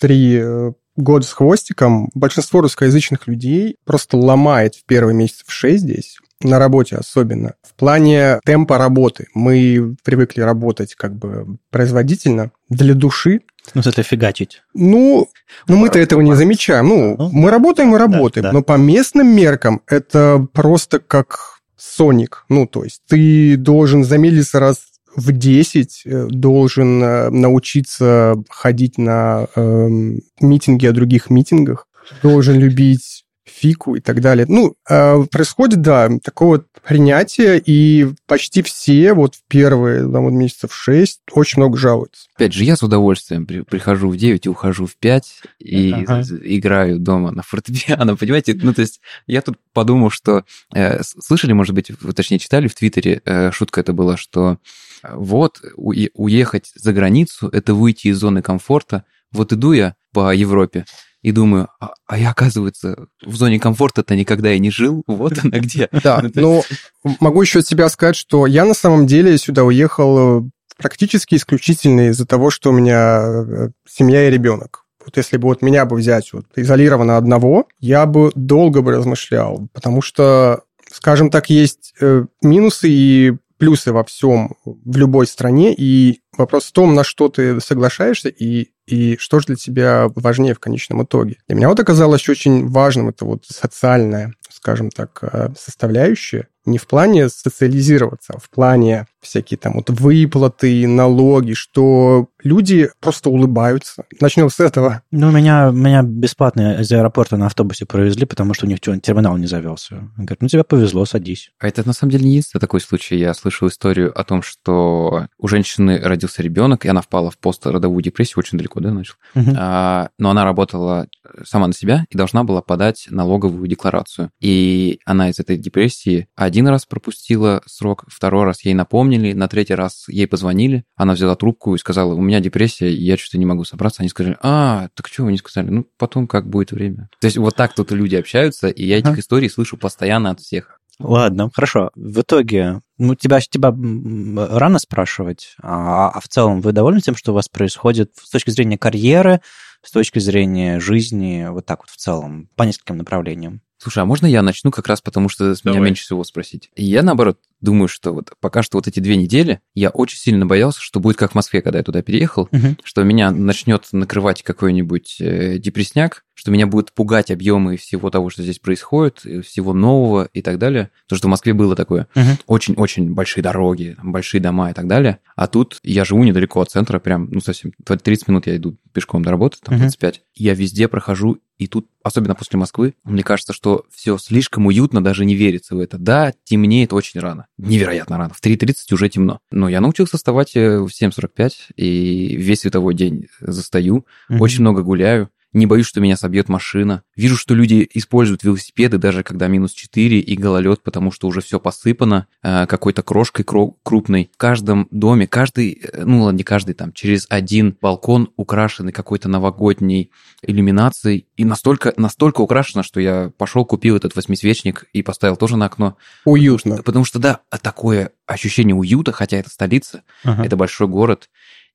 Speaker 3: три э, года с хвостиком, большинство русскоязычных людей просто ломает в первые месяцы в шесть здесь, на работе особенно. В плане темпа работы. Мы привыкли работать как бы производительно, для души.
Speaker 1: Ну, это фигачить.
Speaker 3: Ну, ну мы-то этого не замечаем. Ну,
Speaker 1: Ну,
Speaker 3: мы работаем, мы работаем.
Speaker 1: да.
Speaker 3: Но по местным меркам это просто как Соник. Ну, то есть ты должен замедлиться раз в 10, э, должен э, научиться ходить на эм, митинги о других митингах, должен любить фику и так далее. Ну, э, происходит, да, такое вот принятие, и почти все вот в первые там, вот месяцев 6 очень много жалуются.
Speaker 4: Опять же, я с удовольствием при- прихожу в 9 и ухожу в 5 и
Speaker 1: Ага.
Speaker 4: играю дома на фортепиано, [laughs] понимаете? Ну, то есть я тут подумал, что... э, слышали, может быть, вы, точнее, читали в Твиттере, э, шутка это была, что э, вот уе- уехать за границу – это выйти из зоны комфорта. Вот иду я по Европе и думаю, а, а я, оказывается, в зоне комфорта-то никогда и не жил, вот она где. [laughs]
Speaker 3: Да,
Speaker 4: Ну,
Speaker 3: но могу еще от себя сказать, что я на самом деле сюда уехал э, практически исключительно из-за того, что у меня э, семья и ребенок. Вот если бы вот меня бы взять вот изолированно одного, я бы долго бы размышлял, потому что, скажем так, есть э, минусы и плюсы во всем, в любой стране, и вопрос в том, на что ты соглашаешься и, и что же для тебя важнее в конечном итоге. Для меня вот оказалось очень важным это вот социальная, скажем так, э, составляющая, не в плане социализироваться, а в плане всякие там вот выплаты, налоги, что люди просто улыбаются. Начнем с этого.
Speaker 1: Ну, меня, меня бесплатно из аэропорта на автобусе провезли, потому что у них терминал не завелся. Он говорит, ну, тебе повезло, садись.
Speaker 4: А это на самом деле не единственный такой случай. Я слышал историю о том, что у женщины родился ребенок, и она впала в постродовую депрессию, очень далеко, да, начал.
Speaker 1: Мгм.
Speaker 4: А, но она работала сама на себя и должна была подать налоговую декларацию. И она из этой депрессии один раз пропустила срок, второй раз ей напомнили, на третий раз ей позвонили, она взяла трубку и сказала, у меня депрессия, я что-то не могу собраться. Они сказали, а, так что вы не сказали? Ну, потом как будет время. То есть вот так тут люди общаются, и я этих
Speaker 1: Ага.
Speaker 4: историй слышу постоянно от всех.
Speaker 1: Ладно, хорошо. В итоге, ну, тебя, тебя рано спрашивать, а, а в целом вы довольны тем, что у вас происходит с точки зрения карьеры, с точки зрения жизни, вот так вот в целом, по нескольким направлениям?
Speaker 4: Слушай, а можно я начну как раз потому, что с меня
Speaker 2: Давай.
Speaker 4: меньше всего спросить? И я, наоборот, думаю, что вот пока что вот эти две недели я очень сильно боялся, что будет как в Москве, когда я туда переехал,
Speaker 1: Мгм.
Speaker 4: что меня начнет накрывать какой-нибудь э, депресняк, что меня будут пугать объемы всего того, что здесь происходит, э, всего нового и так далее. То, что в Москве было такое.
Speaker 1: Мгм.
Speaker 4: Очень-очень большие дороги, большие дома и так далее. А тут я живу недалеко от центра, прям, ну, совсем 30 минут я иду пешком до работы, там,
Speaker 1: Мгм.
Speaker 4: 25. Я везде прохожу, и тут, особенно после Москвы, мне кажется, что все слишком уютно, даже не верится в это. Да, темнеет очень рано. Невероятно рано. В 3.30 уже темно. Но я научился вставать э, в 7.45, и весь световой день застаю.
Speaker 1: Мгм.
Speaker 4: Очень много гуляю. Не боюсь, что меня собьет машина. Вижу, что люди используют велосипеды, даже когда минус 4 и гололед, потому что уже все посыпано э, какой-то крошкой крупной. В каждом доме, каждый, э, ну ладно, не каждый, там, через один балкон украшенный какой-то новогодней иллюминацией. И настолько, настолько украшено, что я пошел, купил этот восьмисвечник и поставил тоже на окно.
Speaker 3: Уютно.
Speaker 4: Потому что, да, такое ощущение уюта, хотя это столица, ага. это большой город.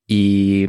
Speaker 4: И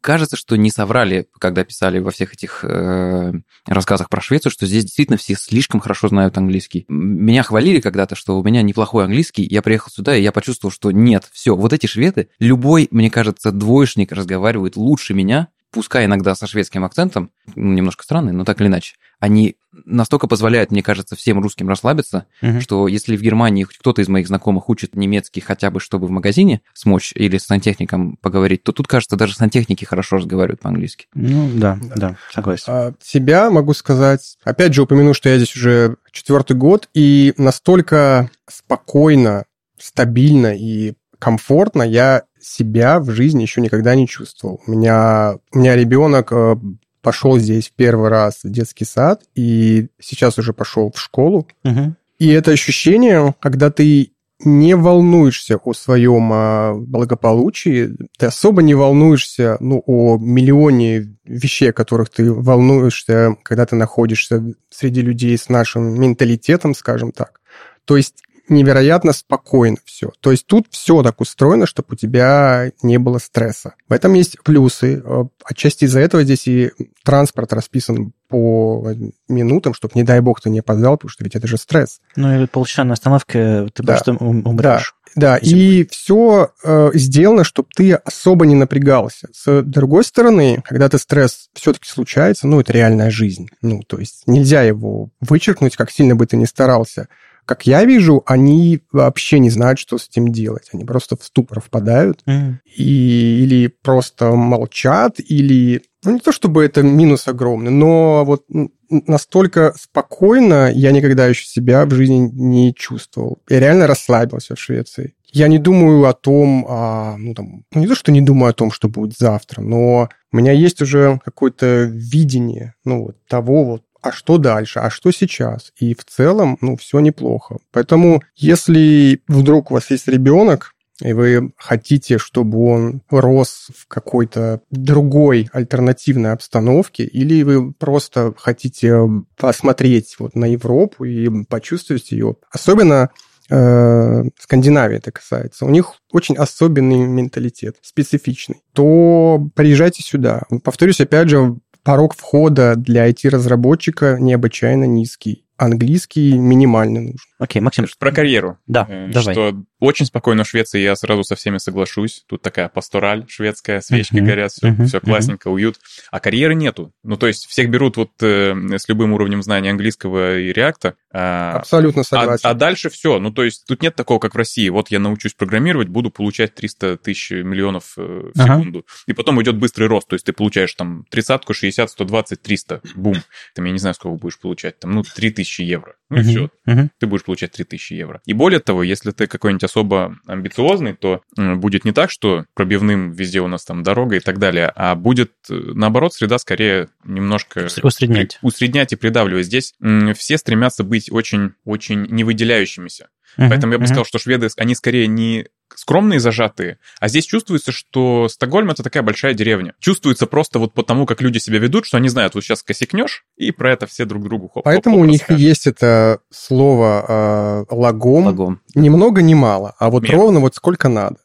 Speaker 4: кажется, что не соврали, когда писали во всех этих э, рассказах про Швецию, что здесь действительно все слишком хорошо знают английский. Меня хвалили когда-то, что у меня неплохой английский. Я приехал сюда, и я почувствовал, что нет, все, вот эти шведы, любой, мне кажется, двоечник разговаривает лучше меня, пускай иногда со шведским акцентом, ну, немножко странный, но так или иначе, они настолько позволяют, мне кажется, всем русским расслабиться, угу. что если в Германии кто-то из моих знакомых учит немецкий хотя бы, чтобы в магазине смочь или с сантехником поговорить, то тут, кажется, даже сантехники хорошо разговаривают по-английски.
Speaker 1: Ну, да, да, да согласен.
Speaker 3: А, себя могу сказать, опять же упомяну, что я здесь уже четвертый год, и настолько спокойно, стабильно и комфортно я себя в жизни еще никогда не чувствовал. У меня, у меня ребенок э, пошел здесь в первый раз в детский сад, и сейчас уже пошел в школу. Угу. И это ощущение, когда ты не волнуешься о своем а, благополучии, ты особо не волнуешься ну, о миллионе вещей, о которых ты волнуешься, когда ты находишься среди людей с нашим менталитетом, скажем так. То есть невероятно спокойно все. То есть тут все так устроено, чтобы у тебя не было стресса. В этом есть плюсы. Э, отчасти из-за этого здесь и транспорт расписан по минутам, чтобы, не дай бог, ты не опоздал, потому что ведь это же стресс.
Speaker 1: Ну, или полчаса на остановке ты да. просто умрешь.
Speaker 3: Да, да. и все э, сделано, чтобы ты особо не напрягался. С другой стороны, когда ты стресс все-таки случается, ну, это реальная жизнь. Ну, то есть нельзя его вычеркнуть, как сильно бы ты ни старался как я вижу, они вообще не знают, что с этим делать. Они просто в ступор впадают mm. и, или просто молчат, или... Ну, не то чтобы это минус огромный, но вот настолько спокойно я никогда еще себя в жизни не чувствовал. Я реально расслабился в Швеции. Я не думаю о том, а, ну, там, ну, не то, что не думаю о том, что будет завтра, но у меня есть уже какое-то видение, ну, вот того вот, а что дальше, а что сейчас. И в целом, ну, все неплохо. Поэтому, если вдруг у вас есть ребенок, и вы хотите, чтобы он рос в какой-то другой альтернативной обстановке, или вы просто хотите посмотреть вот на Европу и почувствовать ее, особенно э, Скандинавии это касается, у них очень особенный менталитет, специфичный, то приезжайте сюда. Повторюсь, опять же, порог входа для IT-разработчика необычайно низкий английский минимально нужен.
Speaker 1: Окей, Максим.
Speaker 2: Про карьеру.
Speaker 1: Да, э, давай.
Speaker 2: Что очень спокойно в Швеции, я сразу со всеми соглашусь. Тут такая пастораль шведская, свечки uh-huh, горят, все, uh-huh, все классненько, uh-huh. уют. А карьеры нету. Ну, то есть всех берут вот э, с любым уровнем знания английского и реакта.
Speaker 3: Э, Абсолютно согласен.
Speaker 2: А, а дальше все. Ну, то есть тут нет такого, как в России. Вот я научусь программировать, буду получать 300 тысяч миллионов э, в секунду. Uh-huh. И потом идет быстрый рост. То есть ты получаешь там 30, 60, 120, 300. Бум. Там я не знаю, сколько будешь получать. Там, ну, 3000 евро. Ну, uh-huh. все. Uh-huh. Ты будешь получать 3000 евро. И более того, если ты какой-нибудь особо амбициозный то будет не так, что пробивным везде у нас там дорога и так далее, а будет, э, наоборот, среда скорее немножко...
Speaker 1: Усреднять.
Speaker 2: Усреднять и придавливать. Здесь все стремятся быть очень-очень невыделяющимися. Uh-huh, Поэтому я бы uh-huh. сказал, что шведы, они скорее не скромные и зажатые. А здесь чувствуется, что Стокгольм это такая большая деревня. Чувствуется просто вот потому, как люди себя ведут, что они знают, вот сейчас косякнешь, и про это все друг другу хоп
Speaker 3: Поэтому хоп, у них расскажут. есть это слово э, лагом. Лагом. Ни много, ни мало, а вот Мер. ровно вот сколько надо.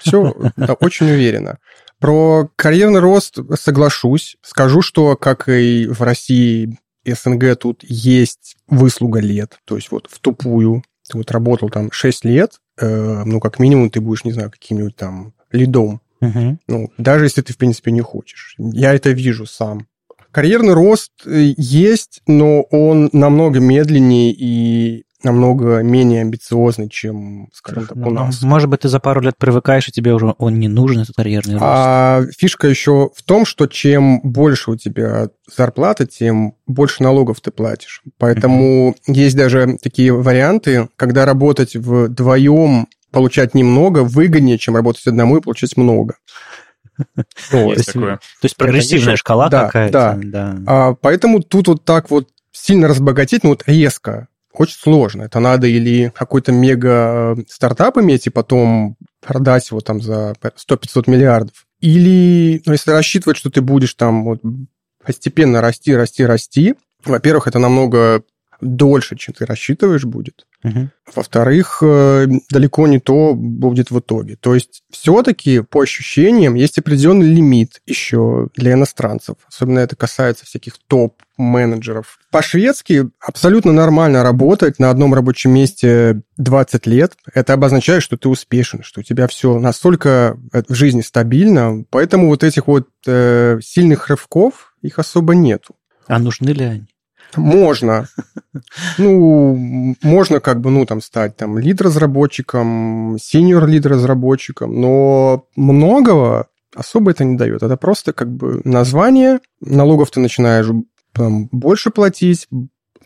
Speaker 3: Все очень уверенно. Про карьерный рост соглашусь. Скажу, что, как и в России, СНГ тут есть выслуга лет. То есть вот в тупую. Ты вот работал там 6 лет, ну, как минимум, ты будешь, не знаю, каким-нибудь там лидом. Угу. Ну, даже если ты, в принципе, не хочешь. Я это вижу сам. Карьерный рост э, есть, но он намного медленнее и намного менее амбициозный, чем, скажем так, у ну, нас.
Speaker 1: Может быть, ты за пару лет привыкаешь, и тебе уже он не нужен, этот карьерный рост.
Speaker 3: А фишка еще в том, что чем больше у тебя зарплата, тем больше налогов ты платишь. Поэтому mm-hmm. есть даже такие варианты, когда работать вдвоем получать немного выгоднее, чем работать одному и получать много. [laughs]
Speaker 1: То есть прогрессивная шкала
Speaker 3: да,
Speaker 1: какая-то. Да.
Speaker 3: А, поэтому тут вот так вот сильно разбогатеть, ну вот резко, очень сложно. Это надо или какой-то мега стартап иметь и потом продать его там за 100-500 миллиардов. Или, ну, если рассчитывать, что ты будешь там вот постепенно расти, расти, расти, во-первых, это намного дольше, чем ты рассчитываешь будет.
Speaker 1: Мгм.
Speaker 3: Во-вторых, э, далеко не то будет в итоге. То есть все-таки по ощущениям есть определенный лимит еще для иностранцев. Особенно это касается всяких топ-менеджеров. По-шведски абсолютно нормально работать на одном рабочем месте 20 лет. Это обозначает, что ты успешен, что у тебя все настолько э, в жизни стабильно. Поэтому вот этих вот э, сильных рывков их особо нету.
Speaker 1: А нужны ли они?
Speaker 3: Можно. [laughs] Ну, можно как бы, ну, там, стать там лид-разработчиком, сеньор лид-разработчиком, но многого особо это не дает. Это просто как бы название, налогов ты начинаешь там, больше платить,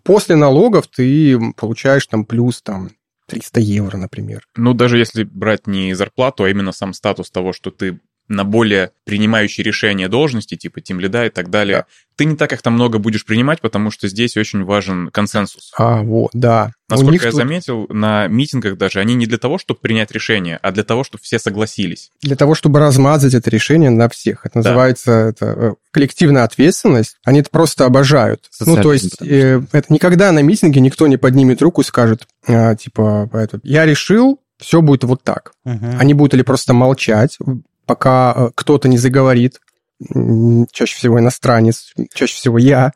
Speaker 3: после налогов ты получаешь там плюс там 300 евро, например.
Speaker 2: Ну, даже если брать не зарплату, а именно сам статус того, что ты на более принимающие решения должности, типа тим лида и так далее,
Speaker 3: Да.
Speaker 2: Ты не так там много будешь принимать, потому что здесь очень важен консенсус.
Speaker 3: А, вот, да. У
Speaker 2: Насколько
Speaker 3: них
Speaker 2: я
Speaker 3: тут
Speaker 2: заметил, на митингах даже они не для того, чтобы принять решение, а для того, чтобы все согласились.
Speaker 3: для того, чтобы размазать это решение на всех. Это
Speaker 2: Да.
Speaker 3: называется это, э, коллективная ответственность. Они это просто обожают. ну, то
Speaker 4: Социализм,
Speaker 3: есть, э, это никогда на митинге никто не поднимет руку и скажет, а, типа, это, я решил, все будет вот так.
Speaker 1: Мгм.
Speaker 3: Они будут или просто молчать, пока э, кто-то не заговорит, чаще всего иностранец, чаще всего я.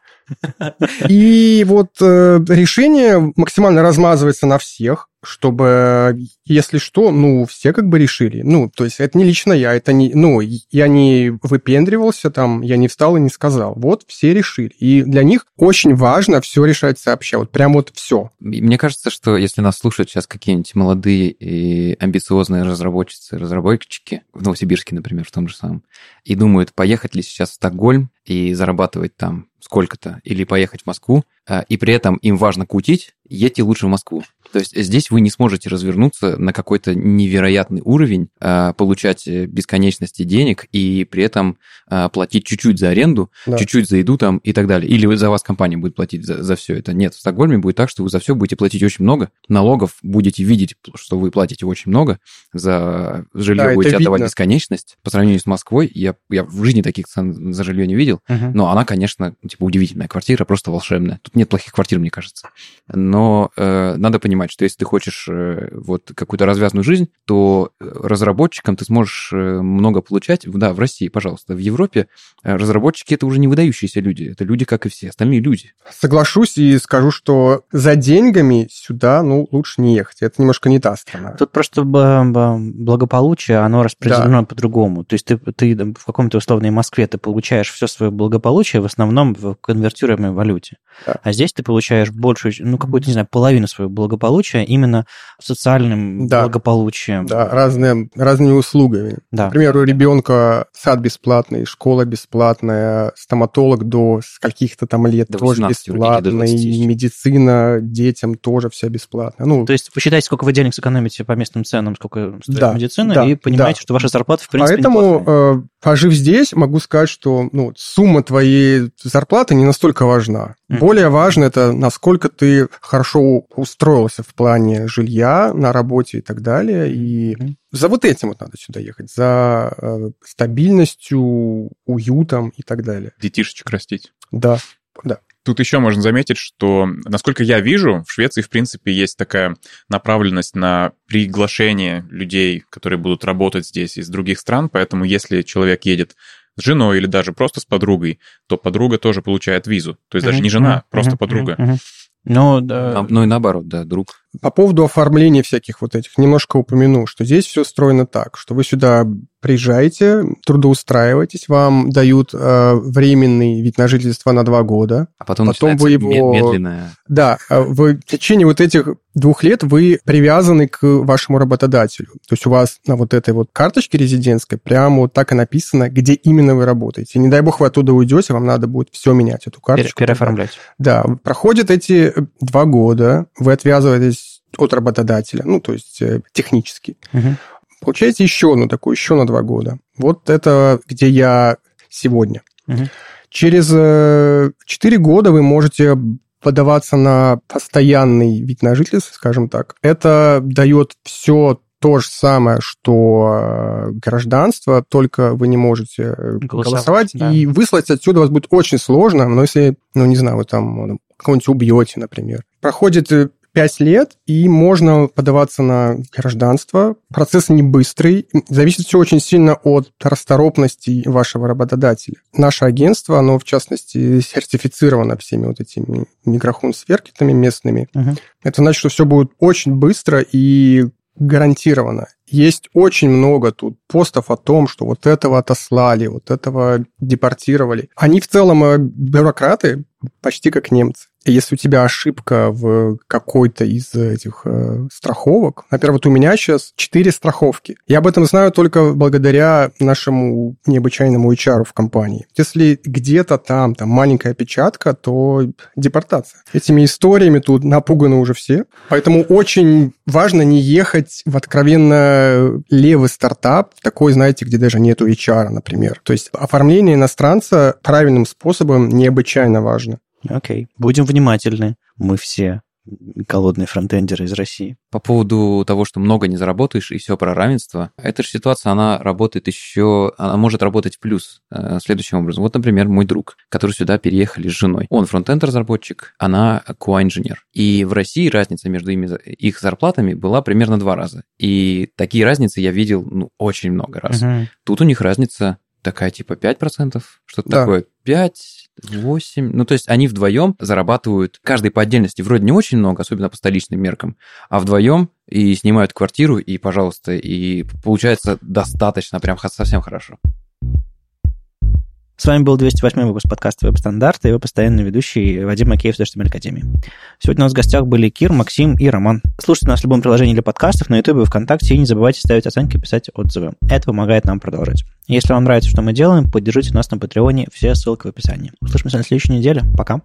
Speaker 3: И вот э, решение максимально размазывается на всех, чтобы, если что, ну, все как бы решили. Ну, то есть это не лично я, это не, ну, я не выпендривался там, я не встал и не сказал. Вот все решили. И для них очень важно все решать сообща. Вот прям вот все.
Speaker 4: Мне кажется, что если нас слушают сейчас какие-нибудь молодые и амбициозные разработчицы, разработчики, в Новосибирске, например, в том же самом, и думают, поехать ли сейчас в Стокгольм и зарабатывать там сколько-то, или поехать в Москву, и при этом им важно кутить, едьте лучше в Москву. То есть здесь вы не сможете развернуться на какой-то невероятный уровень, а, получать э, бесконечности денег и при этом а, платить чуть-чуть за аренду,
Speaker 3: Да.
Speaker 4: чуть-чуть за еду там и так далее. Или за вас компания будет платить за, за все это. Нет, в Стокгольме будет так, что вы за все будете платить очень много, налогов будете видеть, что вы платите очень много, за жилье
Speaker 3: Да,
Speaker 4: будете отдавать
Speaker 3: видно.
Speaker 4: бесконечность. По сравнению с Москвой, я, я в жизни таких цен за жилье не видел,
Speaker 1: Мгм.
Speaker 4: но она, конечно, типа удивительная квартира, просто волшебная. Тут нет плохих квартир, мне кажется. Но э, надо понимать, что если ты хочешь э, вот какую-то развязную жизнь, то э, разработчикам ты сможешь э, много получать. Да, в России, пожалуйста. В Европе э, разработчики это уже не выдающиеся люди. Это люди, как и все остальные люди.
Speaker 3: Соглашусь и скажу, что за деньгами сюда, ну, лучше не ехать. Это немножко не та страна.
Speaker 1: Тут просто благополучие, оно распределено по-другому. То есть ты, ты в каком-то условной Москве ты получаешь все свое благополучие в основном в конвертируемой валюте.
Speaker 3: Да.
Speaker 1: А здесь ты получаешь большую, ну, какую-то, не знаю, половину своего благополучия именно социальным
Speaker 3: Да.
Speaker 1: благополучием.
Speaker 3: Да, разные, разными услугами.
Speaker 1: Да.
Speaker 3: Например, у ребенка сад бесплатный, школа бесплатная, стоматолог до каких-то там лет
Speaker 4: До
Speaker 3: тоже
Speaker 4: 18 вроде, или до
Speaker 3: бесплатный,
Speaker 4: 20 еще.
Speaker 3: медицина детям тоже вся бесплатная. Ну,
Speaker 1: То есть посчитайте, сколько вы денег сэкономите по местным ценам, сколько стоит
Speaker 3: Да,
Speaker 1: медицина,
Speaker 3: да,
Speaker 1: и понимаете,
Speaker 3: да.
Speaker 1: что ваша зарплата, в принципе,
Speaker 3: Поэтому, э, пожив здесь, могу сказать, что ну, сумма твоей зарплаты не настолько важна.
Speaker 1: Мгм.
Speaker 3: Более важно это, насколько ты хорошо устроился в плане жилья, на работе и так далее. И за вот этим вот надо сюда ехать, за э, стабильностью, уютом и так далее.
Speaker 2: Детишечек растить.
Speaker 3: Да.
Speaker 2: Тут еще можно заметить, что, насколько я вижу, в Швеции, в принципе, есть такая направленность на приглашение людей, которые будут работать здесь из других стран, поэтому если человек едет с женой или даже просто с подругой, то подруга тоже получает визу. То есть даже не жена, просто подруга.
Speaker 1: Ну, да.
Speaker 4: Ну и наоборот, да, друг.
Speaker 3: По поводу оформления всяких вот этих, немножко упомяну, что здесь все устроено так, что вы сюда приезжаете, трудоустраиваетесь, вам дают э, временный вид на жительство на два года.
Speaker 4: А потом,
Speaker 3: Потом вы его-
Speaker 4: медленное...
Speaker 3: Да, э, в течение вот этих двух лет вы привязаны к вашему работодателю. То есть у вас на вот этой вот карточке резидентской прямо вот так и написано, где именно вы работаете. Не дай бог вы оттуда уйдете, вам надо будет все менять, эту карточку.
Speaker 1: переоформлять.
Speaker 3: Да, проходят эти э, два года, вы отвязываетесь от работодателя, ну, то есть э, технически.
Speaker 1: Мгм.
Speaker 3: Получаете еще одну такую, еще на два года. Вот это где я сегодня.
Speaker 1: Угу.
Speaker 3: Через 4 года вы можете подаваться на постоянный вид на жительство, скажем так. Это дает все то же самое, что э, гражданство, только вы не можете голосовать, голосовать да. и выслать отсюда вас будет очень сложно, но если, ну, не знаю, вы там кого-нибудь убьете, например. Проходит э, 5 лет, и можно подаваться на гражданство. Процесс не быстрый. Зависит все очень сильно от расторопности вашего работодателя. Наше агентство, оно, в частности, сертифицировано всеми вот этими микрохун-сверкетами местными. Угу. Это значит, что все будет очень быстро и гарантированно. Есть очень много тут постов о том, что вот этого отослали, вот этого депортировали. Они в целом э, бюрократы, почти как немцы. И если у тебя ошибка в какой-то из этих э, страховок, например, вот у меня сейчас 4 страховки. Я об этом знаю только благодаря нашему необычайному HR в компании. Если где-то там, там маленькая печатка, то депортация. Этими историями тут напуганы уже все. Поэтому очень важно не ехать в откровенно левый стартап, такой, знаете, где даже нету HR, например. То есть оформление иностранца правильным способом необычайно важно.
Speaker 1: Окей, будем внимательны. Мы все голодные фронтендеры из России.
Speaker 4: По поводу того, что много не заработаешь и все про равенство, эта же ситуация, она работает еще, она может работать в плюс э, следующим образом. Вот, например, мой друг, который сюда переехали с женой. Он фронтенд-разработчик, она QA-инженер. И в России разница между ими, их зарплатами была примерно два раза. И такие разницы я видел ну, очень много раз. Угу. Тут у них разница такая типа 5%, что-то да. такое. 5, 8. Ну, то есть они вдвоем зарабатывают, каждый по отдельности вроде не очень много, особенно по столичным меркам, а вдвоем и снимают квартиру, и, пожалуйста, и получается достаточно, прям совсем хорошо.
Speaker 1: С вами был 208 выпуск подкаста «Веб-стандарты» и его постоянный ведущий Вадим Макеев с HTML Академии. Сегодня у нас в гостях были Кир, Максим и Роман. Слушайте нас в любом приложении для подкастов, на YouTube и ВКонтакте, и не забывайте ставить оценки и писать отзывы. Это помогает нам продолжать. Если вам нравится, что мы делаем, поддержите нас на Patreon е, все ссылки в описании. Услышимся на следующей неделе. Пока.